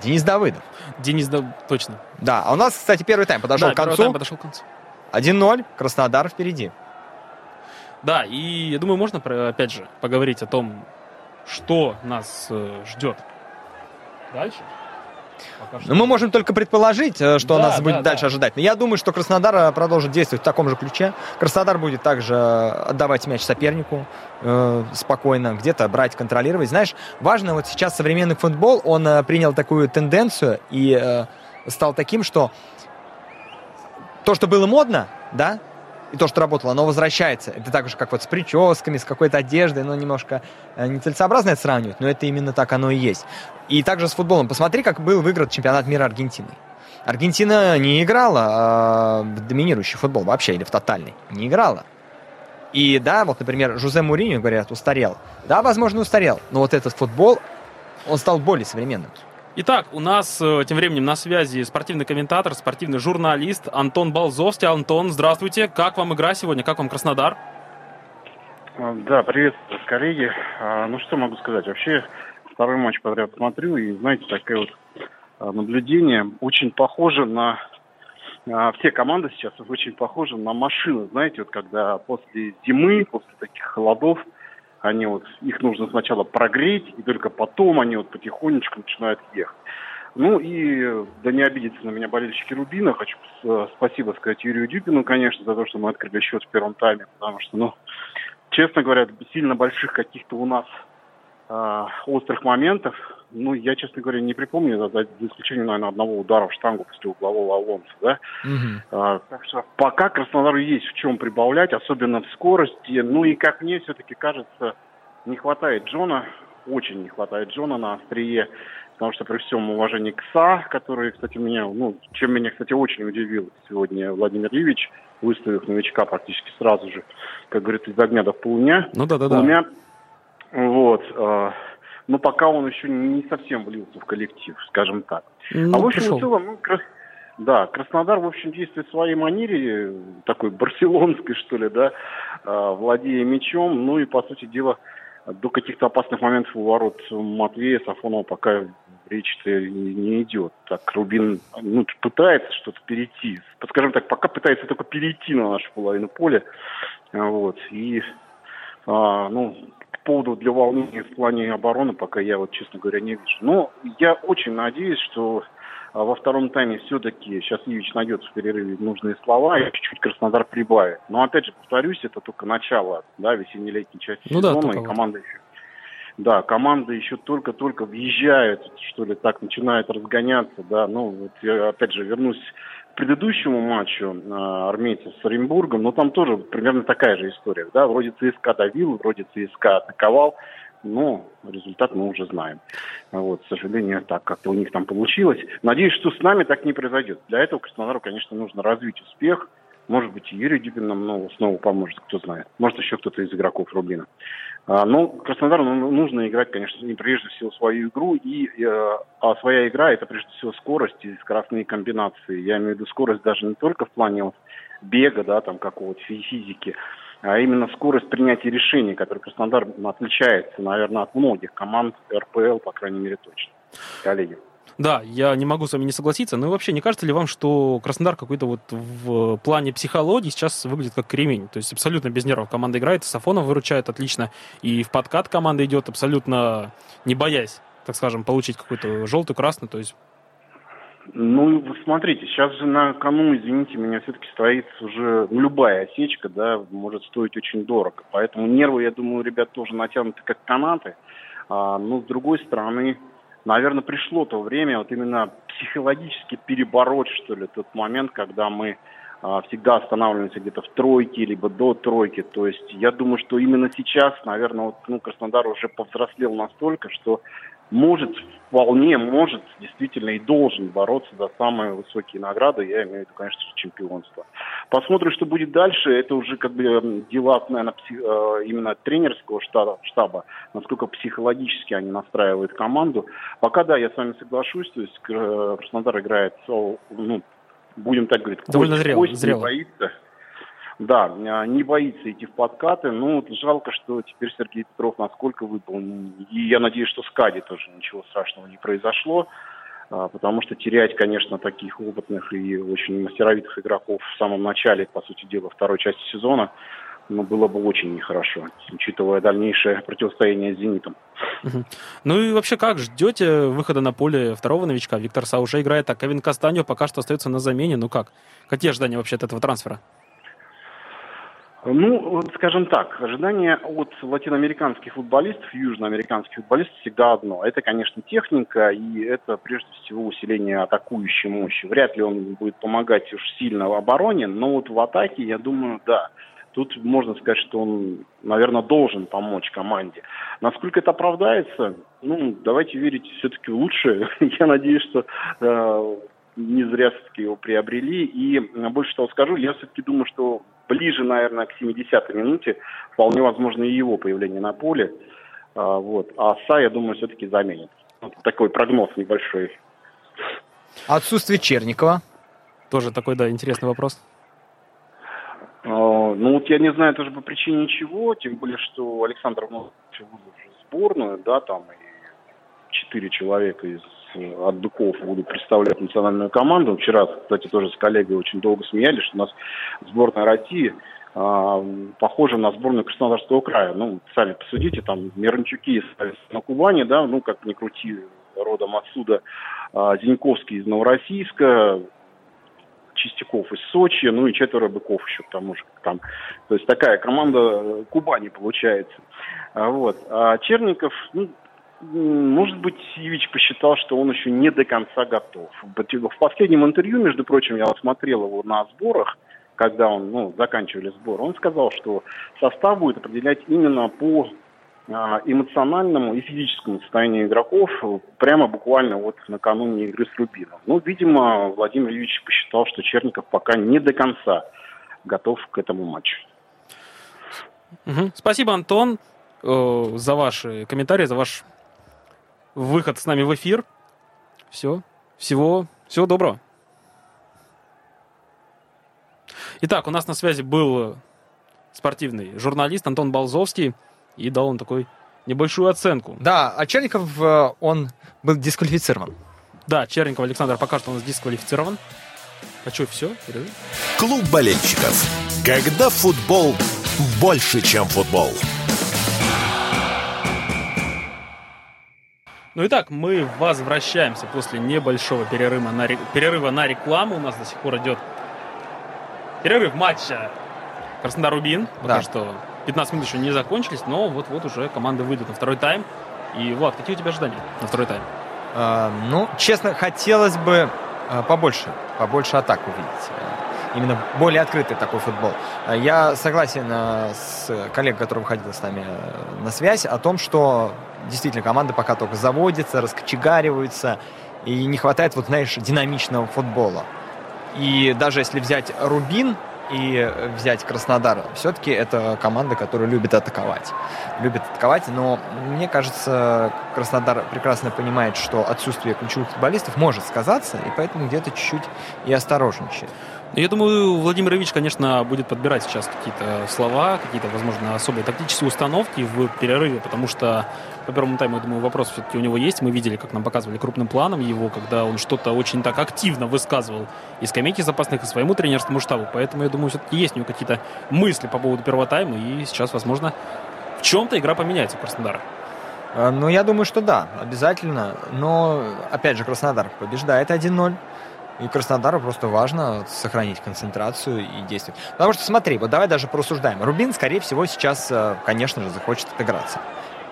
Денис Давыдов. Денис, да, точно. Да, а у нас, кстати, первый тайм подошел Да, к концу. тайм подошел к концу. 1-0, Краснодар впереди. Да, и я думаю, можно, про- опять же, поговорить о том, что нас э, ждет дальше. Что- Ну, мы можем только предположить, э, что Да, нас да, будет да. дальше ожидать. Но я думаю, что Краснодар э, продолжит действовать в таком же ключе. Краснодар будет также отдавать мяч сопернику э, спокойно, где-то брать, контролировать. Знаешь, важно вот сейчас современный футбол, он э, принял такую тенденцию и э, стал таким, что то, что было модно, да, и то, что работало, оно возвращается. Это так же, как вот с прическами, с какой-то одеждой, ну, немножко э, нецелесообразно это сравнивать, но это именно так оно и есть. И также с футболом. Посмотри, как был выигран чемпионат мира Аргентины. Аргентина не играла а, в доминирующий футбол вообще, или в тотальный. Не играла. И да, вот, например, Жузе Муриньо, говорят, устарел. Да, возможно, устарел. Но вот этот футбол, он стал более современным. Итак, у нас э, тем временем на связи спортивный комментатор, спортивный журналист Антон Балзовский. Антон, здравствуйте. Как вам игра сегодня? Как вам Краснодар? А, Да, приветствую, коллеги. А, Ну что могу сказать? Вообще второй матч подряд смотрю, и знаете, такое вот а, наблюдение очень похоже на все команды сейчас очень похожи на машины, знаете, вот когда после зимы, после таких холодов, они вот, их нужно сначала прогреть, и только потом они вот потихонечку начинают ехать. Ну и, да не обидеться на меня болельщики Рубина, хочу э, спасибо сказать Юрию Дюбину, конечно, за то, что мы открыли счет в первом тайме, потому что, ну, честно говоря, сильно больших каких-то у нас э, острых моментов. Ну, я, честно говоря, не припомню, за, за исключением, наверное, одного удара в штангу после углового Алонса, да. Мгм. А, так что пока Краснодару есть в чем прибавлять, особенно в скорости. Ну и, как мне все-таки кажется, не хватает Джона, очень не хватает Джона на острие, потому что при всем уважении к СА, который, кстати, меня, ну, чем меня, кстати, очень удивил сегодня Владимир Ильич, выставив новичка практически сразу же, как говорится, из огня до полдня. Ну да-да-да. Полдня. Вот. а, но пока он еще не совсем влился в коллектив, скажем так. Ну, а в общем пришел. и целом, ну, Кра- да, Краснодар, в общем, действует в своей манере, такой барселонской, что ли, да, а, владея мячом, ну и, по сути дела, до каких-то опасных моментов у ворот Матвея Сафонова пока речь-то и не идет. Так, Рубин ну, пытается что-то перейти. Скажем так, пока пытается только перейти на нашу половину поля. Вот. И, а, ну, по поводу для волнения в плане обороны пока я вот, честно говоря, не вижу. Но я очень надеюсь, что а, во втором тайме все-таки сейчас Ивич найдет в перерыве нужные слова и чуть-чуть Краснодар прибавит. Но опять же, повторюсь, это только начало, да, весенне-летней части Ну да, сезона, только и вот. команда еще да, команда еще только-только въезжает, что ли, так начинает разгоняться, да. Ну, вот я опять же вернусь предыдущему матчу э, армейцев с Оренбургом, но там тоже примерно такая же история, да. Вроде ЦСКА давил, вроде ЦСКА атаковал, но результат мы уже знаем. Вот, к сожалению, так как-то у них там получилось. Надеюсь, что с нами так не произойдет. Для этого Краснодару, конечно, нужно развить успех. Может быть, и Юрий Дюбин нам снова поможет, кто знает. Может, еще кто-то из игроков Рублина. А, Но Краснодару ну, нужно играть, конечно, не прежде всего свою игру. И, э, а своя игра – это прежде всего скорость и скоростные комбинации. Я имею в виду скорость даже не только в плане вот бега, да, там какого-то фи- физики, а именно скорость принятия решений, которой Краснодар отличается, наверное, от многих команд РПЛ, по крайней мере, точно. Коллеги. Да, я не могу с вами не согласиться, но и вообще не кажется ли вам, что Краснодар какой-то вот в плане психологии сейчас выглядит как кремень? То есть абсолютно без нервов команда играет, Сафонов выручает отлично, и в подкат команда идет абсолютно не боясь, так скажем, получить какой-то желтый, красный, то есть Ну, вы смотрите, сейчас же на кону, извините меня, все-таки стоит уже ну, любая осечка, да, может стоить очень дорого. Поэтому нервы, я думаю, ребят тоже натянуты как канаты. А, но с другой стороны, наверное, пришло то время вот именно психологически перебороть, что ли, тот момент, когда мы а, всегда останавливаемся где-то в тройке, либо до тройки. То есть я думаю, что именно сейчас, наверное, вот, ну, Краснодар уже повзрослел настолько, что может, вполне может, действительно и должен бороться за самые высокие награды, я имею в виду, конечно, чемпионство. Посмотрим, что будет дальше. Это уже как бы м, дела, наверное, э, именно тренерского штаба, штаба, насколько психологически они настраивают команду. Пока, да, я с вами соглашусь, то есть э, Краснодар играет, ну, будем так говорить, Довольно зрело, зрело. боится. Да, а, не боится идти в подкаты. Ну, жалко, что теперь Сергей Петров насколько выпал. И я надеюсь, что с Кади тоже ничего страшного не произошло. А, Потому что терять, конечно, таких опытных и очень мастеровитых игроков в самом начале, по сути дела, второй части сезона, ну, было бы очень нехорошо, учитывая дальнейшее противостояние с «Зенитом». Ну и вообще как, ждете выхода на поле второго новичка? Виктор Са уже играет, а Кевин Кастаньо пока что остается на замене. Ну как? Какие ожидания вообще от этого трансфера? Ну, скажем так, ожидание от латиноамериканских футболистов, южноамериканских футболистов всегда одно. Это, конечно, техника, и это прежде всего усиление атакующей мощи. Вряд ли он будет помогать уж сильно в обороне, но вот в атаке, я думаю, да. Тут можно сказать, что он, наверное, должен помочь команде. Насколько это оправдается, ну, давайте верить все-таки в лучшее. Я надеюсь, что э, не зря все-таки его приобрели. И больше того скажу, я все-таки думаю, что ближе, наверное, к 70-й минуте вполне возможно и его появление на поле. А, вот. А Са, я думаю, все-таки заменит. Вот такой прогноз небольшой. Отсутствие Черникова. Тоже такой, да, интересный вопрос. А, Ну вот я не знаю тоже по причине чего, тем более, что Александр выбрал уже сборную, да, там и четыре человека из от Дуков будут представлять национальную команду. Вчера, кстати, тоже с коллегой очень долго смеялись, что у нас сборная России а, похожа на сборную Краснодарского края. Ну, сами посудите, там Мирончуки из- на Кубани, да, ну, как ни крути, родом отсюда, а, Зиньковский из Новороссийска, Чистяков из Сочи, ну и четверо быков еще к тому же. Там. То есть такая команда Кубани получается. А, вот. А Черников, ну, может быть, Ивич посчитал, что он еще не до конца готов. В последнем интервью, между прочим, я смотрел его на сборах, когда он, ну, заканчивали сбор, он сказал, что состав будет определять именно по а, эмоциональному и физическому состоянию игроков прямо буквально вот накануне игры с Рубином. Ну, видимо, Владимир Юрьевич посчитал, что Черников пока не до конца готов к этому матчу. Спасибо, Антон, э, за ваши комментарии, за ваш выход с нами в эфир. Все. Всего, всего доброго. Итак, у нас на связи был спортивный журналист Антон Балзовский, и дал он такой небольшую оценку. Да, а Черников, э, он был дисквалифицирован. Да, Черников Александр пока что у нас дисквалифицирован. А что, все? Клуб болельщиков. Когда футбол больше, чем футбол. Ну и так, мы возвращаемся после небольшого перерыва на, перерыва на рекламу. У нас до сих пор идет перерыв матча Краснодар-Рубин. Пока да. что 15 минут еще не закончились, но вот-вот уже команды выйдут на второй тайм. И, Влад, какие у тебя ожидания на второй тайм? А, ну, честно, хотелось бы а, побольше, побольше атак увидеть именно более открытый такой футбол. А, я согласен а, с коллегой, который выходил с нами на связь, о том, что действительно команды пока только заводятся, раскочегариваются, и не хватает, вот знаешь, динамичного футбола. И даже если взять Рубин, и взять Краснодар, все-таки это команда, которая любит атаковать. Любит атаковать, но мне кажется, Краснодар прекрасно понимает, что отсутствие ключевых футболистов может сказаться, и поэтому где-то чуть-чуть и осторожничает. Я думаю, Владимир Ильич, конечно, будет подбирать сейчас какие-то слова, какие-то, возможно, особые тактические установки в перерыве, потому что по первому тайму, я думаю, вопрос все-таки у него есть. Мы видели, как нам показывали крупным планом его, когда он что-то очень так активно высказывал и скамейки запасных, и своему тренерскому штабу. Поэтому, я думаю, все-таки есть у него какие-то мысли по поводу первого тайма, и сейчас, возможно, в чем-то игра поменяется у Краснодара. А, ну, я думаю, что да, обязательно. Но, опять же, Краснодар побеждает 1-0. И Краснодару просто важно сохранить концентрацию и действовать. Потому что, смотри, вот давай даже порассуждаем. Рубин, скорее всего, сейчас, э, конечно же, захочет отыграться.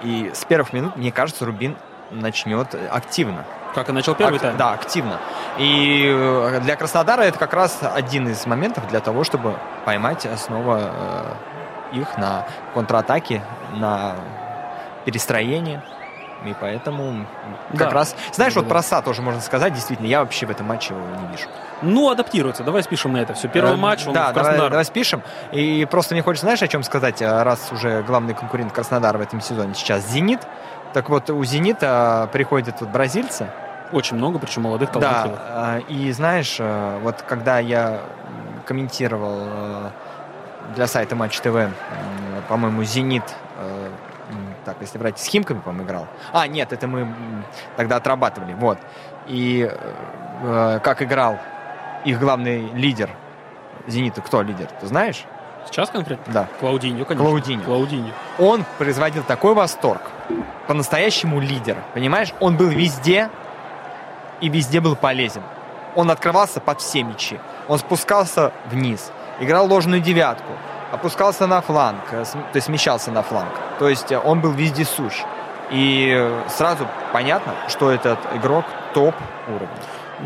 И с первых минут, мне кажется, Рубин начнет активно. Как и начал первый тайм? Да, активно. И э, для Краснодара это как раз один из моментов для того, чтобы поймать снова э, их на контратаке, на перестроение. И поэтому да. как раз... Знаешь, да, вот про СА тоже можно сказать, действительно, я вообще в этом матче его не вижу. Ну, адаптируется. Давай спишем на это все. Первый э, матч, он Да, давай, давай спишем. И просто мне хочется, знаешь, о чем сказать, э, раз уже главный конкурент Краснодара в этом сезоне сейчас «Зенит». Так вот, у «Зенита» приходят вот бразильцы. Очень много, причем молодых талантливых. Да, э, и знаешь, вот когда я комментировал для сайта Матч ТВ, по-моему, «Зенит» так, если брать, с Химками, по-моему, играл. А, нет, это мы тогда отрабатывали, вот. И э, как играл их главный лидер «Зенита». Кто лидер, ты знаешь? Сейчас конкретно? Да. Клаудиньо, конечно. Клаудиньо. Клаудиньо. Он производил такой восторг. По-настоящему лидер. Понимаешь? Он был везде и везде был полезен. Он открывался под все мячи. Он спускался вниз. Играл ложную девятку опускался на фланг, э, то есть смещался на фланг. То есть э, он был вездесущ. И э, сразу понятно, что этот игрок топ уровня.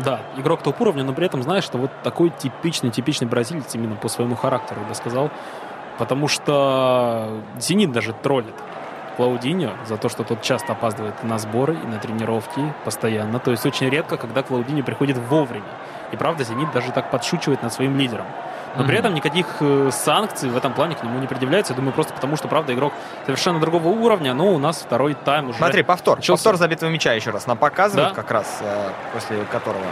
Да, игрок топ уровня, но при этом знаешь, что вот такой типичный, типичный бразилец именно по своему характеру, я бы сказал. Потому что Зенит даже троллит Клаудиньо за то, что тот часто опаздывает на сборы и на тренировки постоянно. То есть очень редко, когда Клаудиньо приходит вовремя. И правда, Зенит даже так подшучивает над своим лидером но при этом никаких э, санкций в этом плане к нему не предъявляется. Я думаю, просто потому что, правда, игрок совершенно другого уровня, но у нас второй тайм уже Смотри, повтор. Начался. Повтор забитого мяча еще раз нам показывают, да? как раз э, после которого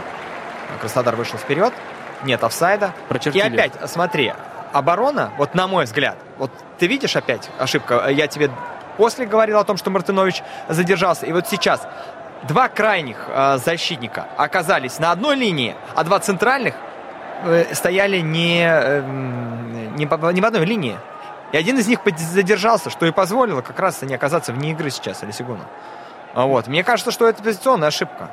Краснодар вышел вперед. Нет офсайда. Прочертили. И опять, смотри, оборона, вот на мой взгляд, вот ты видишь опять ошибка, я тебе после говорил о том, что Мартынович задержался, и вот сейчас два крайних э, защитника оказались на одной линии, а два центральных Э, стояли не, эм, не, по, не в одной линии. И один из них задержался, что и позволило как раз не оказаться вне игры сейчас, или Сигуна. Вот. Мне кажется, что это позиционная ошибка.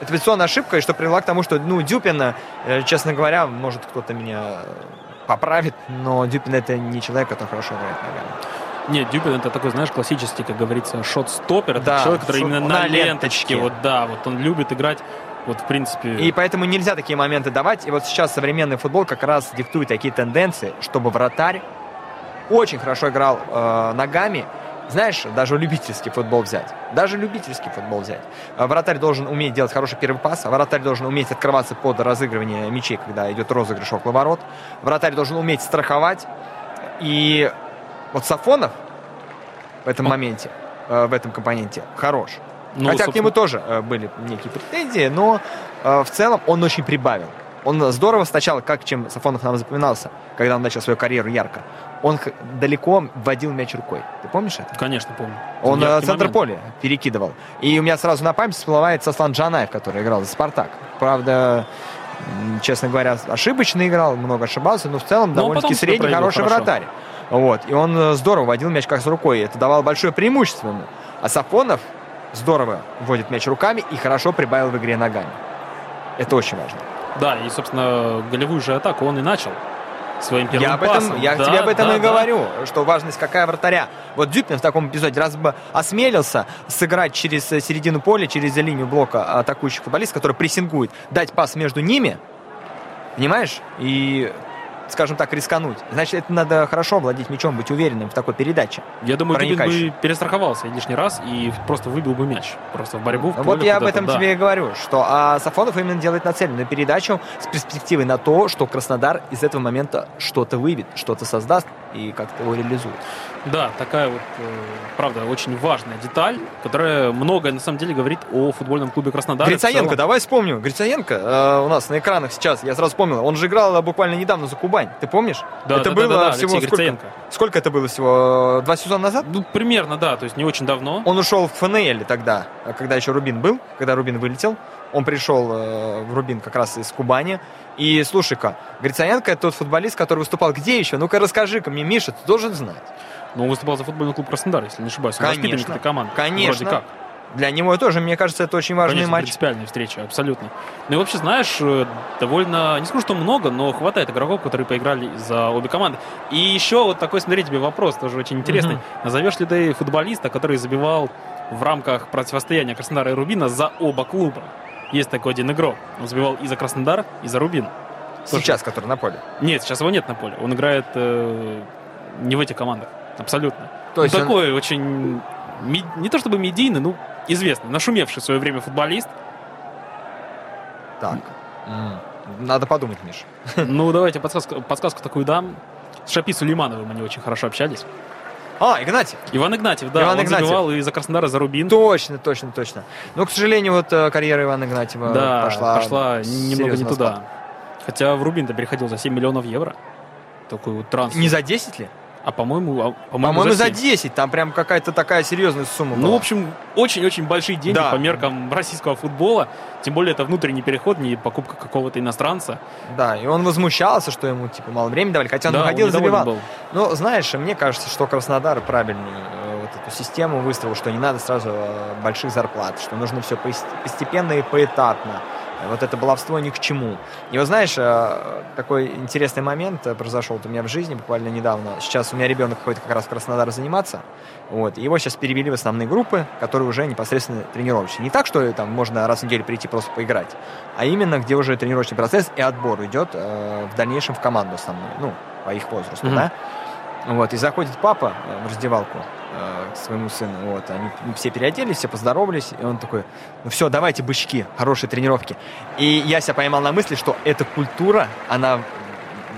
Это позиционная ошибка, и что привела к тому, что, ну, Дюпин, э, честно говоря, может кто-то меня поправит, но Дюпин это не человек, который хорошо играет ногами. Нет, Дюпин это такой, знаешь, классический, как говорится, шот-стопер. Это Да, человек, который именно на на ленточке. ленточке. Вот да, вот он любит играть. Вот, в принципе, И поэтому нельзя такие моменты давать. И вот сейчас современный футбол как раз диктует такие тенденции, чтобы вратарь очень хорошо играл э, ногами. Знаешь, даже любительский футбол взять. Даже любительский футбол взять. Э, Вратарь должен уметь делать хороший первый пас. а Вратарь должен уметь открываться под разыгрывание мячей, когда идет розыгрыш около ворот. Вратарь должен уметь страховать. И вот Сафонов в этом моменте, э, в этом компоненте хорош. Ну, Хотя к собственно, нему тоже э, были некие претензии, но э, в целом он очень прибавил. Он здорово сначала, как чем Сафонов нам запоминался, когда он начал свою карьеру ярко. Он далеко вводил мяч рукой. Ты помнишь это? Конечно, помню. Он э, Яркий центр момент. поля перекидывал. И у меня сразу на память всплывает Сослан Джанаев, который играл за «Спартак». Правда, честно говоря, ошибочно играл, много ошибался, но в целом Но довольно-таки средний, хороший хорошо. вратарь. Вот. И он здорово водил мяч как с рукой. Это давало большое преимущество ему. А Сафонов здорово вводит мяч руками и хорошо прибавил в игре ногами. Это очень важно. Да, и, собственно, голевую же атаку он и начал своим первым Я, об этом, пасом. я Да, тебе об этом да, и да. говорю, что важность какая вратаря. Вот Дюпин в таком эпизоде раз бы осмелился сыграть через э, середину поля, через линию блока атакующих футболистов, который прессингует, дать пас между ними, понимаешь, и, скажем так, рискануть. Значит, это надо хорошо владеть мячом, быть уверенным в такой передаче. Я думаю, проникающий. бы перестраховался лишний раз и просто выбил бы мяч. Просто в борьбу, в вот поле я об этом да. тебе и говорю, что а Сафонов именно делает нацеленную передачу с перспективой на то, что Краснодар из этого момента что-то выведет, что-то создаст и как-то его реализует. Да, такая вот, э, правда, очень важная деталь, которая многое, на самом деле, говорит о футбольном клубе Краснодар. Грицаенко, давай вспомню. Грицаенко э, у нас на экранах сейчас, я сразу вспомнил, он же играл буквально недавно за Кубань. Ты помнишь? Да, это да, было да, да, всего Алексей сколько? Грицаенко. Сколько это было всего? Два сезона назад? Ну, примерно, да, то есть не очень давно. Он ушел в ФНЛ тогда, когда еще Рубин был, когда Рубин вылетел. Он пришел э, в Рубин как раз из Кубани. И слушай-ка, Грицаенко это тот футболист, который выступал где еще? Ну-ка расскажи-ка мне, Миша, ты должен знать. Но он выступал за футбольный клуб Краснодар, если не ошибаюсь. Он Конечно. команды. Конечно. Вроде как. Для него тоже, мне кажется, это очень важный Конечно, матч. принципиальная встреча, абсолютно. Ну и вообще, знаешь, э, довольно, не скажу, что много, но хватает игроков, которые поиграли за обе команды. И еще вот такой, смотри, тебе вопрос, тоже очень интересный. Мгм. Назовешь ли ты футболиста, который забивал в рамках противостояния Краснодара и Рубина за оба клуба? Есть такой один игрок. Он забивал и за Краснодар, и за Рубин. Сейчас, который на поле. Нет, сейчас его нет на поле. Он играет э, не в этих командах. Абсолютно. То есть ну, он- такой очень, ми- не то чтобы медийный, ну, известный, нашумевший в свое время футболист. Так. Надо подумать, Миша. Ну, давайте подсказку, подсказку такую дам. С Шапи Сулеймановым они очень хорошо общались. А, Игнатий. Иван Игнатьев, да, Иван он Игнатьев. забивал и за Краснодар, и за Рубин. Точно, точно, точно. Но, к сожалению, вот э, карьера Ивана Игнатьева да, пошла, пошла, немного не туда. спад. Хотя в Рубин-то переходил за 7 миллионов евро. Такой вот трансфер. Не за 10 ли? А по-моему, а, по-моему, По-моему, за 7. 10. Там прям какая-то такая серьезная сумма Ну, была. в общем, очень-очень большие деньги Да. по меркам российского футбола. Тем более это внутренний переход, не покупка какого-то иностранца. Да, и он возмущался, что ему типа мало времени давали, хотя он да, выходил и забивал. был. Ну, знаешь, мне кажется, что Краснодар правильную э, вот эту систему выстроил, что не надо сразу э, больших зарплат, что нужно все постепенно и поэтапно. Вот это баловство ни к чему. И вот знаешь, э, такой интересный момент э, произошел у меня в жизни буквально недавно. Сейчас у меня ребенок ходит как раз в Краснодар заниматься. Вот. Его сейчас перевели в основные группы, которые уже непосредственно тренировочные. Не так, что там можно раз в неделю прийти просто поиграть, а именно где уже тренировочный процесс и отбор идет э, в дальнейшем в команду основную, ну, по их возрасту, Мгм. да. Вот, и заходит папа э, в раздевалку э, к своему сыну. Вот, они все переоделись, все поздоровались, и он такой, ну все, давайте бычки, хорошие тренировки. И я себя поймал на мысли, что эта культура, она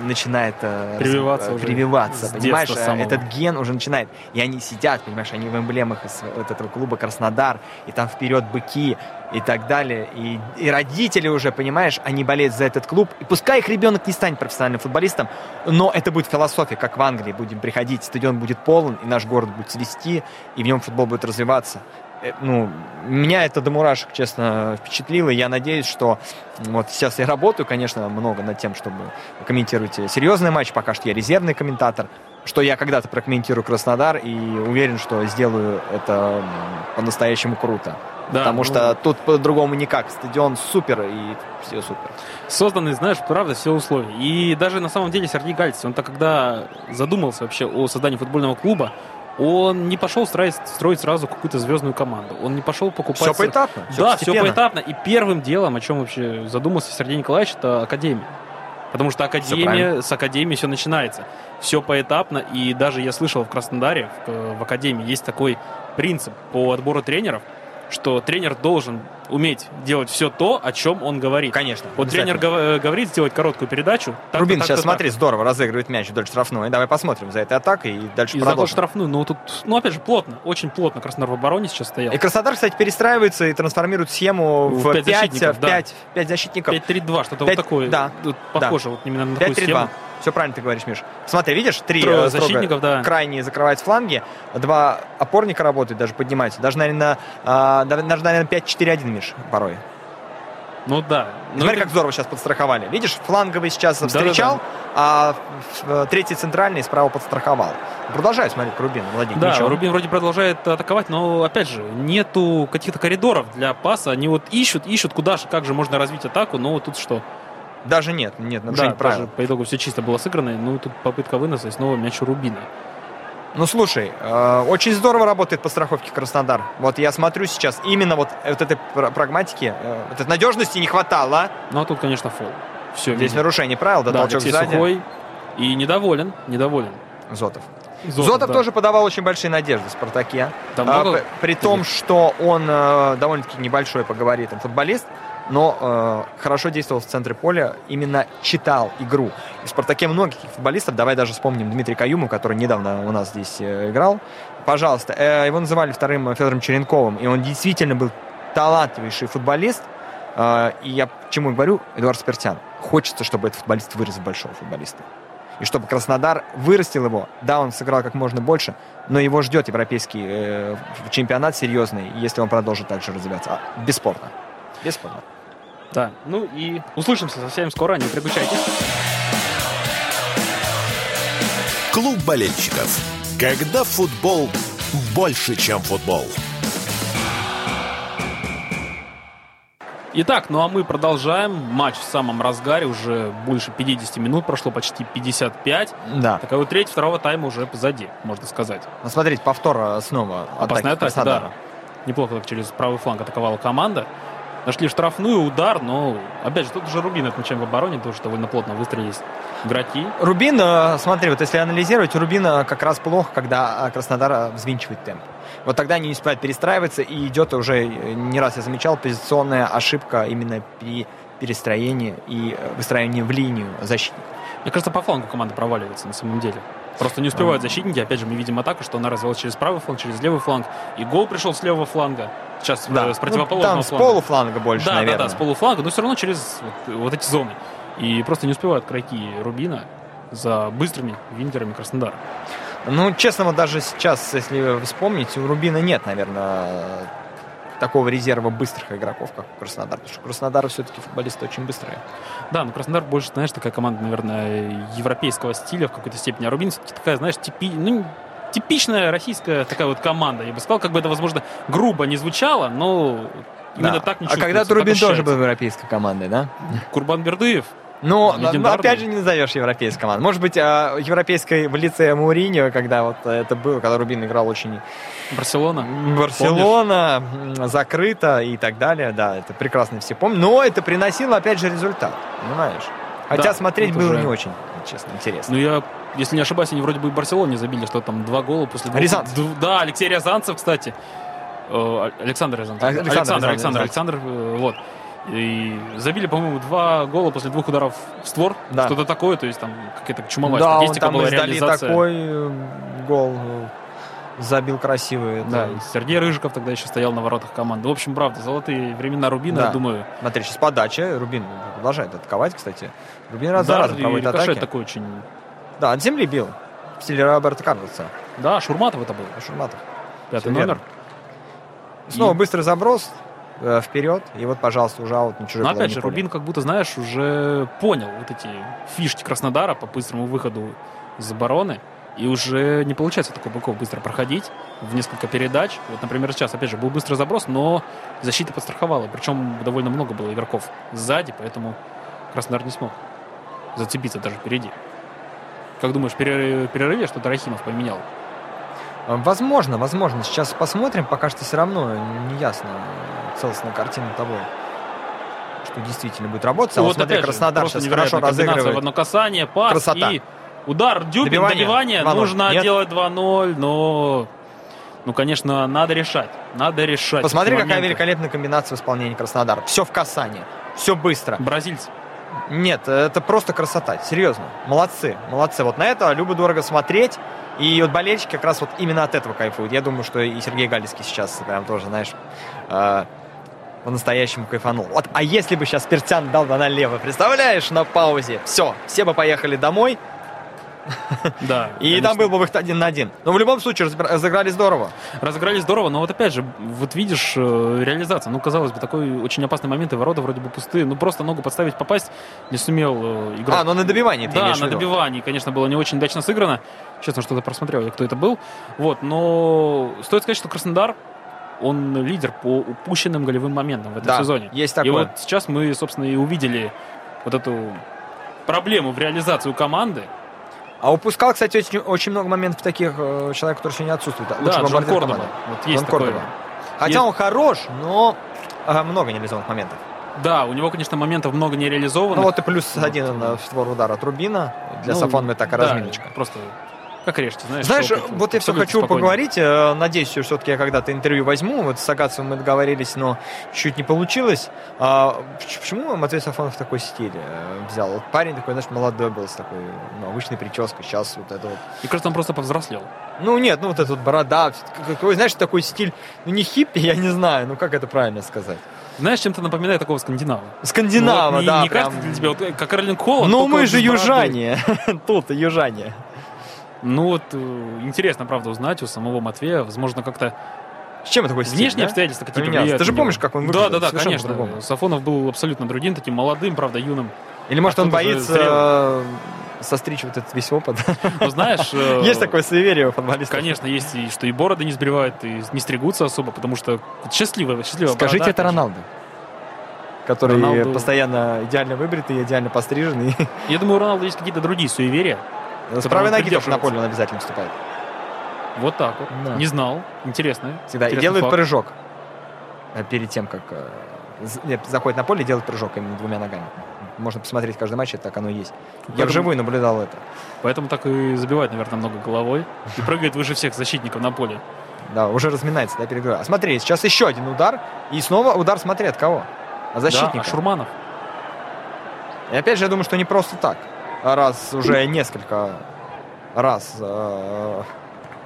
начинает э, Прививаться э, уже прививаться, понимаешь? самого. Этот ген уже начинает. И они сидят, понимаешь, они в эмблемах из вот этого клуба Краснодар, и там вперед быки и так далее. И, и родители уже, понимаешь, они болеют за этот клуб. И пускай их ребенок не станет профессиональным футболистом, но это будет философия, как в Англии. Будем приходить, стадион будет полон, и наш город будет цвести, и в нем футбол будет развиваться. Э, Ну, меня это до мурашек, честно, впечатлило. Я надеюсь, что вот сейчас я работаю, конечно, много над тем, чтобы комментировать серьезный матч. Пока что я резервный комментатор. Что я когда-то прокомментирую Краснодар и уверен, что сделаю это по-настоящему круто. Да, Потому ну, что тут по-другому никак. Стадион супер и все супер. созданы, знаешь, правда, все условия. И даже на самом деле Сергей Гальцев, он-то когда задумался вообще о создании футбольного клуба, он не пошел строить, строить сразу какую-то звездную команду. Он не пошел покупать... Все поэтапно. всё да, все постепенно. поэтапно. И первым делом, о чем вообще задумался Сергей Николаевич, это академия. Потому что академия, с академии все начинается. Все поэтапно. И даже я слышал в Краснодаре, в, в академии, есть такой принцип по отбору тренеров, что тренер должен уметь делать все то, о чем он говорит. Конечно. Вот тренер гов- говорит сделать короткую передачу. так-то, Рубин так-то, сейчас, так. смотри, здорово разыгрывает мяч вдоль штрафной. Давай посмотрим за этой атакой и дальше И продолжим. штрафную. Ну, тут, ну, опять же, плотно. Очень плотно Краснодар в обороне сейчас стоял. И Краснодар, кстати, перестраивается и трансформирует схему В в пять 5, защитников, в да. 5, 5 защитников. 5-3-2, что-то Пять- вот такое. да, Похоже вот именно на такую 5-3-2. схему. Все правильно ты говоришь, Миш. Смотри, видишь, три Трое э, строго защитников, да. крайние закрывают фланги, два опорника работают, даже поднимаются. Даже, наверное, а, да- даже, наверное, 5-4-1, Миш, порой. Ну да. Ну, Смотри, это- как здорово сейчас подстраховали. Видишь, фланговый сейчас встречал, а в- в- третий центральный справа подстраховал. Продолжай смотреть Рубин, Владимир. Да, Ничего. Рубин вроде продолжает атаковать, но опять же, нету каких-то коридоров для паса. Они вот ищут, ищут, куда же, как же можно развить атаку, но вот тут что? Даже нет, нет, Да, нарушение правил. даже по итогу все чисто было сыграно, ну тут попытка выноса и снова мяч у Рубина. Ну, слушай, э, очень здорово работает по страховке Краснодар. Вот я смотрю сейчас, именно вот, вот этой пр- прагматики, э, вот этой надежности не хватало. Ну а тут, конечно, фол. Все, Здесь нарушение правил, да, да, толчок Алексей сзади. Сухой и недоволен, недоволен. Зотов. Зотов, Зотов, да. тоже подавал очень большие надежды в «Спартаке». Да, А, много при том, что он э, довольно-таки небольшой по габаритам футболист, но э, хорошо действовал в центре поля, именно читал игру. И в «Спартаке» много таких футболистов. Давай даже вспомним Дмитрия Каюму, который недавно у нас здесь э, играл. Пожалуйста. Э, его называли вторым Федором Черенковым, и он действительно был талантливейший футболист. Э, и я чему говорю? Эдуард Спиртян. Хочется, чтобы этот футболист вырос в большого футболиста. И чтобы Краснодар вырастил его. Да, он сыграл как можно больше, но его ждет европейский э, чемпионат серьезный, если он продолжит так же развиваться. А, бесспорно. Бесспорно. Да, ну и услышимся совсем скоро, не переключайтесь. Клуб болельщиков. Когда футбол больше, чем футбол. Итак, ну а мы продолжаем. Матч в самом разгаре. Уже больше 50 минут прошло, почти 55. Да. Такая вот треть второго тайма уже позади, можно сказать. Ну, смотрите, повтор э, снова. Опасная атака, да. Неплохо так через правый фланг атаковала команда. Нашли штрафную, удар, но, опять же, тут уже Рубин от мячом в обороне, тоже довольно плотно выстрелились игроки. Рубин, э, смотри, вот если анализировать, у Рубина как раз плохо, когда э, Краснодар э, взвинчивает темп. Вот тогда они не успевают перестраиваться, и идет уже, э, не раз я замечал, позиционная ошибка именно при перестроении и э, выстраивании в линию защитника. Мне кажется, по флангу команда проваливается на самом деле. Просто не успевают защитники. Опять же, мы видим атаку, что она развилась через правый фланг, через левый фланг. И гол пришел с левого фланга. Сейчас э, с противоположного Ну, там с фланга. полуфланга больше, да, наверное. да, да, с полуфланга, но все равно через вот, вот эти зоны. И просто не успевают игроки Рубина за быстрыми вингерами Краснодара. Ну, честно, вот даже сейчас, если вспомнить, у Рубина нет, наверное, такого резерва быстрых игроков, как у Краснодара. Потому что у Краснодара все-таки футболисты очень быстрые. Да, но Краснодар больше, знаешь, такая команда, наверное, европейского стиля в какой-то степени. А Рубин все-таки такая, знаешь, типи... ну, типичная российская такая вот команда. Я бы сказал, как бы это, возможно, грубо не звучало, но именно Да. так не а когда-то Рубин тоже был европейской командой, да? Курбан Бердыев. Но, Легендарный. но опять же не назовешь европейской командой. Может быть, а, европейской в лице Мауриньо, когда вот это было, когда Рубин играл очень Барселона. Барселона, м, закрыто и так далее. Да, это прекрасно все помнят. Но это приносило, опять же, результат. Понимаешь? Хотя Да, смотреть было уже- не очень, честно, интересно. Ну, я, если не ошибаюсь, они вроде бы и в Барселоне забили, что там два гола после двух... Рязанцев. Да, Алексей Рязанцев, кстати. Э, Александр Рязанцев. Александр, Александр, Александр, Александр, Александр, э, вот. И забили, по-моему, два гола после двух ударов в створ. Да. Что-то такое, то есть там какая-то чумовая да, он статистика там была, реализация. такой э, гол, э, забил красивый. Да, и Сергей Рыжиков тогда еще стоял на воротах команды. В общем, правда, золотые времена Рубина, Да. я думаю. Смотри, сейчас подача. Рубин продолжает атаковать, кстати. Рубин раз за да, разом и проводит атаки. такой очень... Да, от земли бил. В стиле Роберта Карлоса. Да, Шурматов это был. Шурматов. Пятый верно. номер. Снова И- быстрый заброс э, вперед. И вот, пожалуйста, уже аут на чужой Но опять же, поля. Рубин как будто, знаешь, уже понял вот эти фишки Краснодара по быстрому выходу из обороны. и уже не получается такой Быков быстро проходить в несколько передач. Вот, например, сейчас, опять же, был быстрый заброс, но защита подстраховала. Причем довольно много было игроков сзади, поэтому Краснодар не смог зацепиться даже впереди. Как думаешь, перерыве что-то Рахимов поменял? Возможно, возможно. Сейчас посмотрим. Пока что все равно не ясно целостная картина того, что действительно будет работать. А вот смотри, опять Краснодар же, сейчас хорошо разыгрывает. в одно касание, пас Красота. и удар, дюбин, Добивание. добивание. 2:0. Нужно Нет? делать 2-0, но... Ну, конечно, надо решать. Надо решать. Посмотри, какая великолепная комбинация в исполнении Краснодара. Все в касание. Все быстро. Бразильцы. Нет, это просто красота, серьезно. Молодцы, молодцы. Вот на это любо-дорого смотреть. И вот болельщики как раз вот именно от этого кайфуют. Я думаю, что и Сергей Галицкий сейчас прям тоже, знаешь, э, по-настоящему кайфанул. Вот, а если бы сейчас Пертян дал бы налево, представляешь, на паузе, все, все бы поехали домой, Да. и конечно. там был бы выход один на один. Но в любом случае разыграли здорово. Разыграли здорово, но вот опять же, вот видишь, э, реализация. Ну, казалось бы, такой очень опасный момент, и ворота вроде бы пустые. Ну, просто ногу подставить, попасть не сумел э, игрок. А, ну на добивании ты Да, на добивании, конечно, было не очень удачно сыграно. Честно, что-то просмотрел я, кто это был. Вот, но стоит сказать, что Краснодар, он лидер по упущенным голевым моментам в этом Да, сезоне. есть И такое. вот сейчас мы, собственно, и увидели вот эту проблему в реализацию команды. А упускал, кстати, очень, очень много моментов таких э, человек, который сегодня отсутствует. Да, Лучший Джон Кордоба. Вот есть Джон. Кордоба. Хотя Есть- он хорош, но много нереализованных моментов. Да, у него, конечно, моментов много нереализованных. Ну вот и плюс один на створ удара от Рубина. Для Ну, Сафонова такая да, разминочка. Просто как режьте, знаешь. Знаешь, опыт, вот я все хочу спокойно. поговорить. э, Надеюсь, что все-таки я когда-то интервью возьму. Вот с Агатцевым мы договорились, но чуть не получилось. А, поч- почему Матвей Сафонов такой стиль э, взял? Вот парень такой, знаешь, молодой был, с такой ну, обычной прической. Сейчас вот это вот. Мне кажется, он просто повзрослел. Ну нет, ну вот эта вот борода. Какой, знаешь, такой стиль, ну не хиппи, я не знаю, ну как это правильно сказать. Знаешь, чем-то напоминает такого скандинава. Скандинава, Ну, вот не, да, не прям. кажется ли тебе, вот, как Карлин Холланд, Ну мы же южане. Тут южане. Ну вот, э, интересно, правда, узнать у самого Матвея, возможно, как-то С чем такой стиль? внешние да? обстоятельства какие-то влияют Ты же помнишь, как он Да, выглядел? да, да, Совершенно конечно. по-другому. Сафонов был абсолютно другим, таким молодым, правда, юным. Или может А он боится состричь вот этот весь опыт? Но знаешь... э, Есть такое суеверие у футболистов. Конечно, есть и что и бороды не сбривают, и не стригутся особо, потому что вот счастливая, счастливая Скажите, это. Роналду. Который Роналду- постоянно идеально выбритый, идеально постриженный. Я думаю, у Роналду есть какие-то другие суеверия. С правой ноги только на поле он обязательно вступает. Вот так вот. Да. Не знал. Интересно. Всегда. И делает факт. прыжок. э, Перед тем, как э, заходит на поле и делает прыжок именно двумя ногами. Можно посмотреть каждый матч, это так оно и есть. Я Поэтому- вживую наблюдал это. Поэтому так и забивает, наверное, много головой. И прыгает выше всех защитников на поле. Да, уже разминается, да, перед игрой. А смотри, сейчас еще один удар. И снова удар, смотри, от кого? От защитника. Да, а Шурманов. И опять же, я думаю, что не просто так. Раз уже несколько раз, э,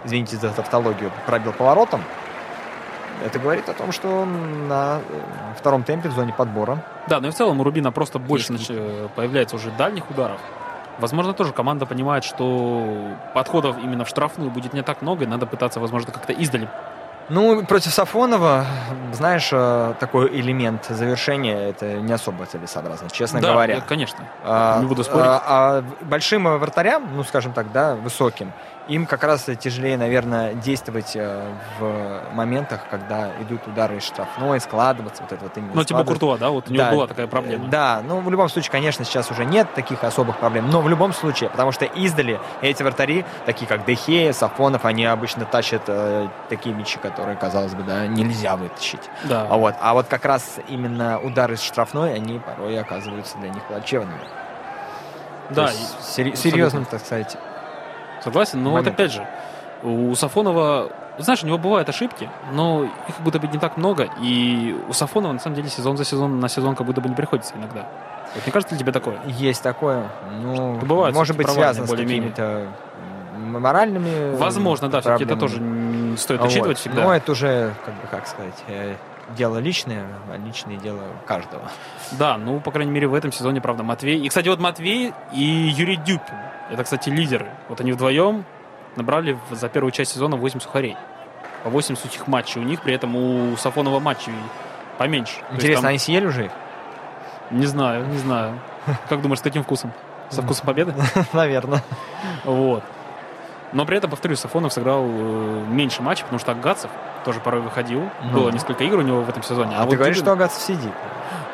извините за тавтологию, пробил поворотом, это говорит о том, что на э, втором темпе в зоне подбора. Да, но и в целом у Рубина просто больше нач- э, появляется уже дальних ударов. Возможно, тоже команда понимает, что подходов именно в штрафную будет не так много, и надо пытаться, возможно, как-то издали. Ну, против Сафонова, знаешь, э, такой элемент завершения, это не особо целесообразно, честно да, говоря. э, конечно. А, Не буду спорить. А, а большим вратарям, ну, скажем так, да, высоким, им как раз тяжелее, наверное, действовать э, в моментах, когда идут удары из штрафной, складываться, вот это вот именно Ну, типа. Куртуа, да, вот у него Да, была такая проблема. Да, ну в любом случае, конечно, сейчас уже нет таких особых проблем, но в любом случае, потому что издали эти вратари, такие как Дехея, Сафонов, они обычно тащат э, такие мячи, которые, казалось бы, да, нельзя вытащить. Да. А вот, а вот как раз именно удары из штрафной, они порой оказываются для них плачевными. Да, То есть и- абсолютно. серьезным, так сказать. Согласен, но вот момент. опять же, у Сафонова, знаешь, у него бывают ошибки, но их как будто бы не так много, и у Сафонова, на самом деле, сезон за сезон на сезон как будто бы не приходится иногда. Вот не кажется ли тебе такое? Есть такое, ну, Бывают может быть, связано с какими-то моральными Возможно, да, все-таки это тоже стоит Вот. учитывать всегда. Но это уже, как бы, как сказать, э, дело личное, а личное дело каждого. Да, ну, по крайней мере, в этом сезоне, правда, Матвей. И, кстати, вот Матвей и Юрий Дюпин. Это, кстати, лидеры. Вот они вдвоем набрали за первую часть сезона 8 сухарей. По 8 сухих матчей. У них при этом у Сафонова матчей поменьше. Интересно, там- они съели уже их? Не знаю, не знаю. Как думаешь, с каким вкусом? Со вкусом победы? Наверное. Вот. Но при этом, повторюсь, Сафонов сыграл э, меньше матчей, потому что Агацев тоже порой выходил. Ну. Было несколько игр у него в этом сезоне. А, ты вот говоришь, Дюбин- что Агатцев сидит.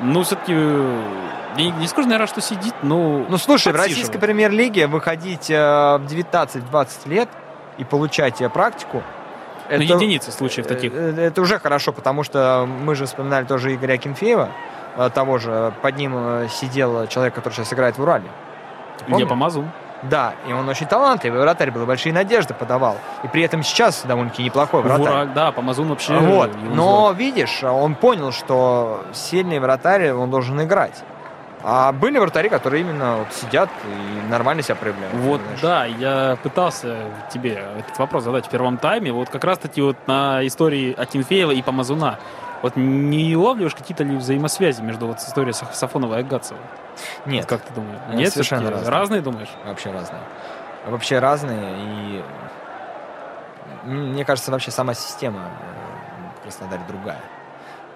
Ну, все-таки... Не, не скажу, наверное, что сидит, но... Ну, слушай, в российской премьер-лиге выходить э, в 19-20 лет и получать э, практику, Ну, единицы случаев таких. Э, э, Это уже хорошо, потому что мы же вспоминали тоже Игоря Акинфеева, э, того же, под ним сидел человек, который сейчас играет в Урале. Ты Я помнишь? Да, и он очень талантливый вратарь был, большие надежды подавал. И при этом сейчас довольно-таки неплохой вратарь. Вурак, да, Помазун вообще... Вот. Но видишь, он понял, что сильный вратарь, он должен играть. А были вратари, которые именно вот сидят и нормально себя проявляют. Вот, понимаешь? да, я пытался тебе этот вопрос задать в первом тайме. Вот как раз-таки вот на истории Акинфеева и Помазуна. Вот не улавливаешь какие-то ли взаимосвязи между вот историей Саф- Сафонова и Агатцева? Нет, Как ты думаешь? Они совершенно разные. разные думаешь? вообще разные. Вообще разные. И мне кажется, вообще сама система э, в Краснодаре другая.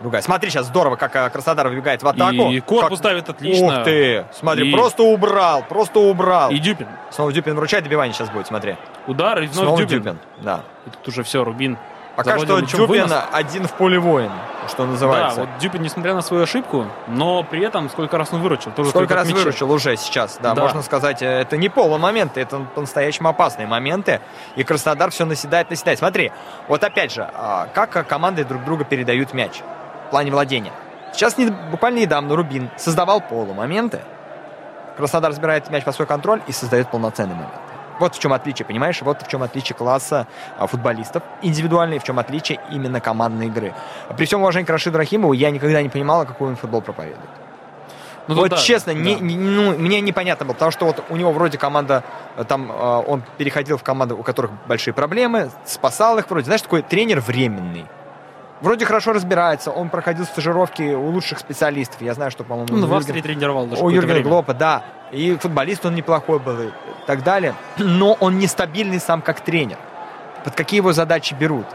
Другая. Смотри, сейчас здорово, как э, Краснодар выбегает в атаку. И корпус Как- ставит отлично. Ух ты! Смотри, И- просто убрал, просто убрал. И Дюпин. Снова Дюпин вручает, добивание сейчас будет, смотри. Удар, и вновь Снова Дюпин. Дюпин. Да. И тут уже все, Рубин. Пока завладел что Дюпин вынос. один в поле воин, что называется. Да, вот Дюпин, несмотря на свою ошибку, но при этом сколько раз он выручил. Тоже Сколько раз мяча. выручил уже сейчас, да, Да. можно сказать, э, это не полумоменты, это по-настоящему опасные моменты, и Краснодар все наседает, наседает. Смотри, вот опять же, а, как команды друг друга передают мяч в плане владения. Сейчас не- буквально недавно Рубин создавал полумоменты, Краснодар забирает мяч под свой контроль и создает полноценный момент. Вот в чем отличие, понимаешь? Вот в чем отличие класса а, футболистов индивидуальный, в чем отличие именно командной игры. При всем уважении к Рашиду Рахимову, я никогда не понимала, какой он футбол проповедует. Ну, вот да, честно, да. не- не- ну, мне непонятно было, потому что вот у него вроде команда, э, там э, он переходил в команды, у которых большие проблемы, спасал их вроде. Знаешь, такой тренер временный. Вроде хорошо разбирается, он проходил стажировки у лучших специалистов. Я знаю, что, по-моему, Ну, в Юрген- Австрии тренировал даже у Юргена время. Глопа, да. И футболист он неплохой был и так далее. Но он нестабильный сам как тренер. Под какие его задачи берут?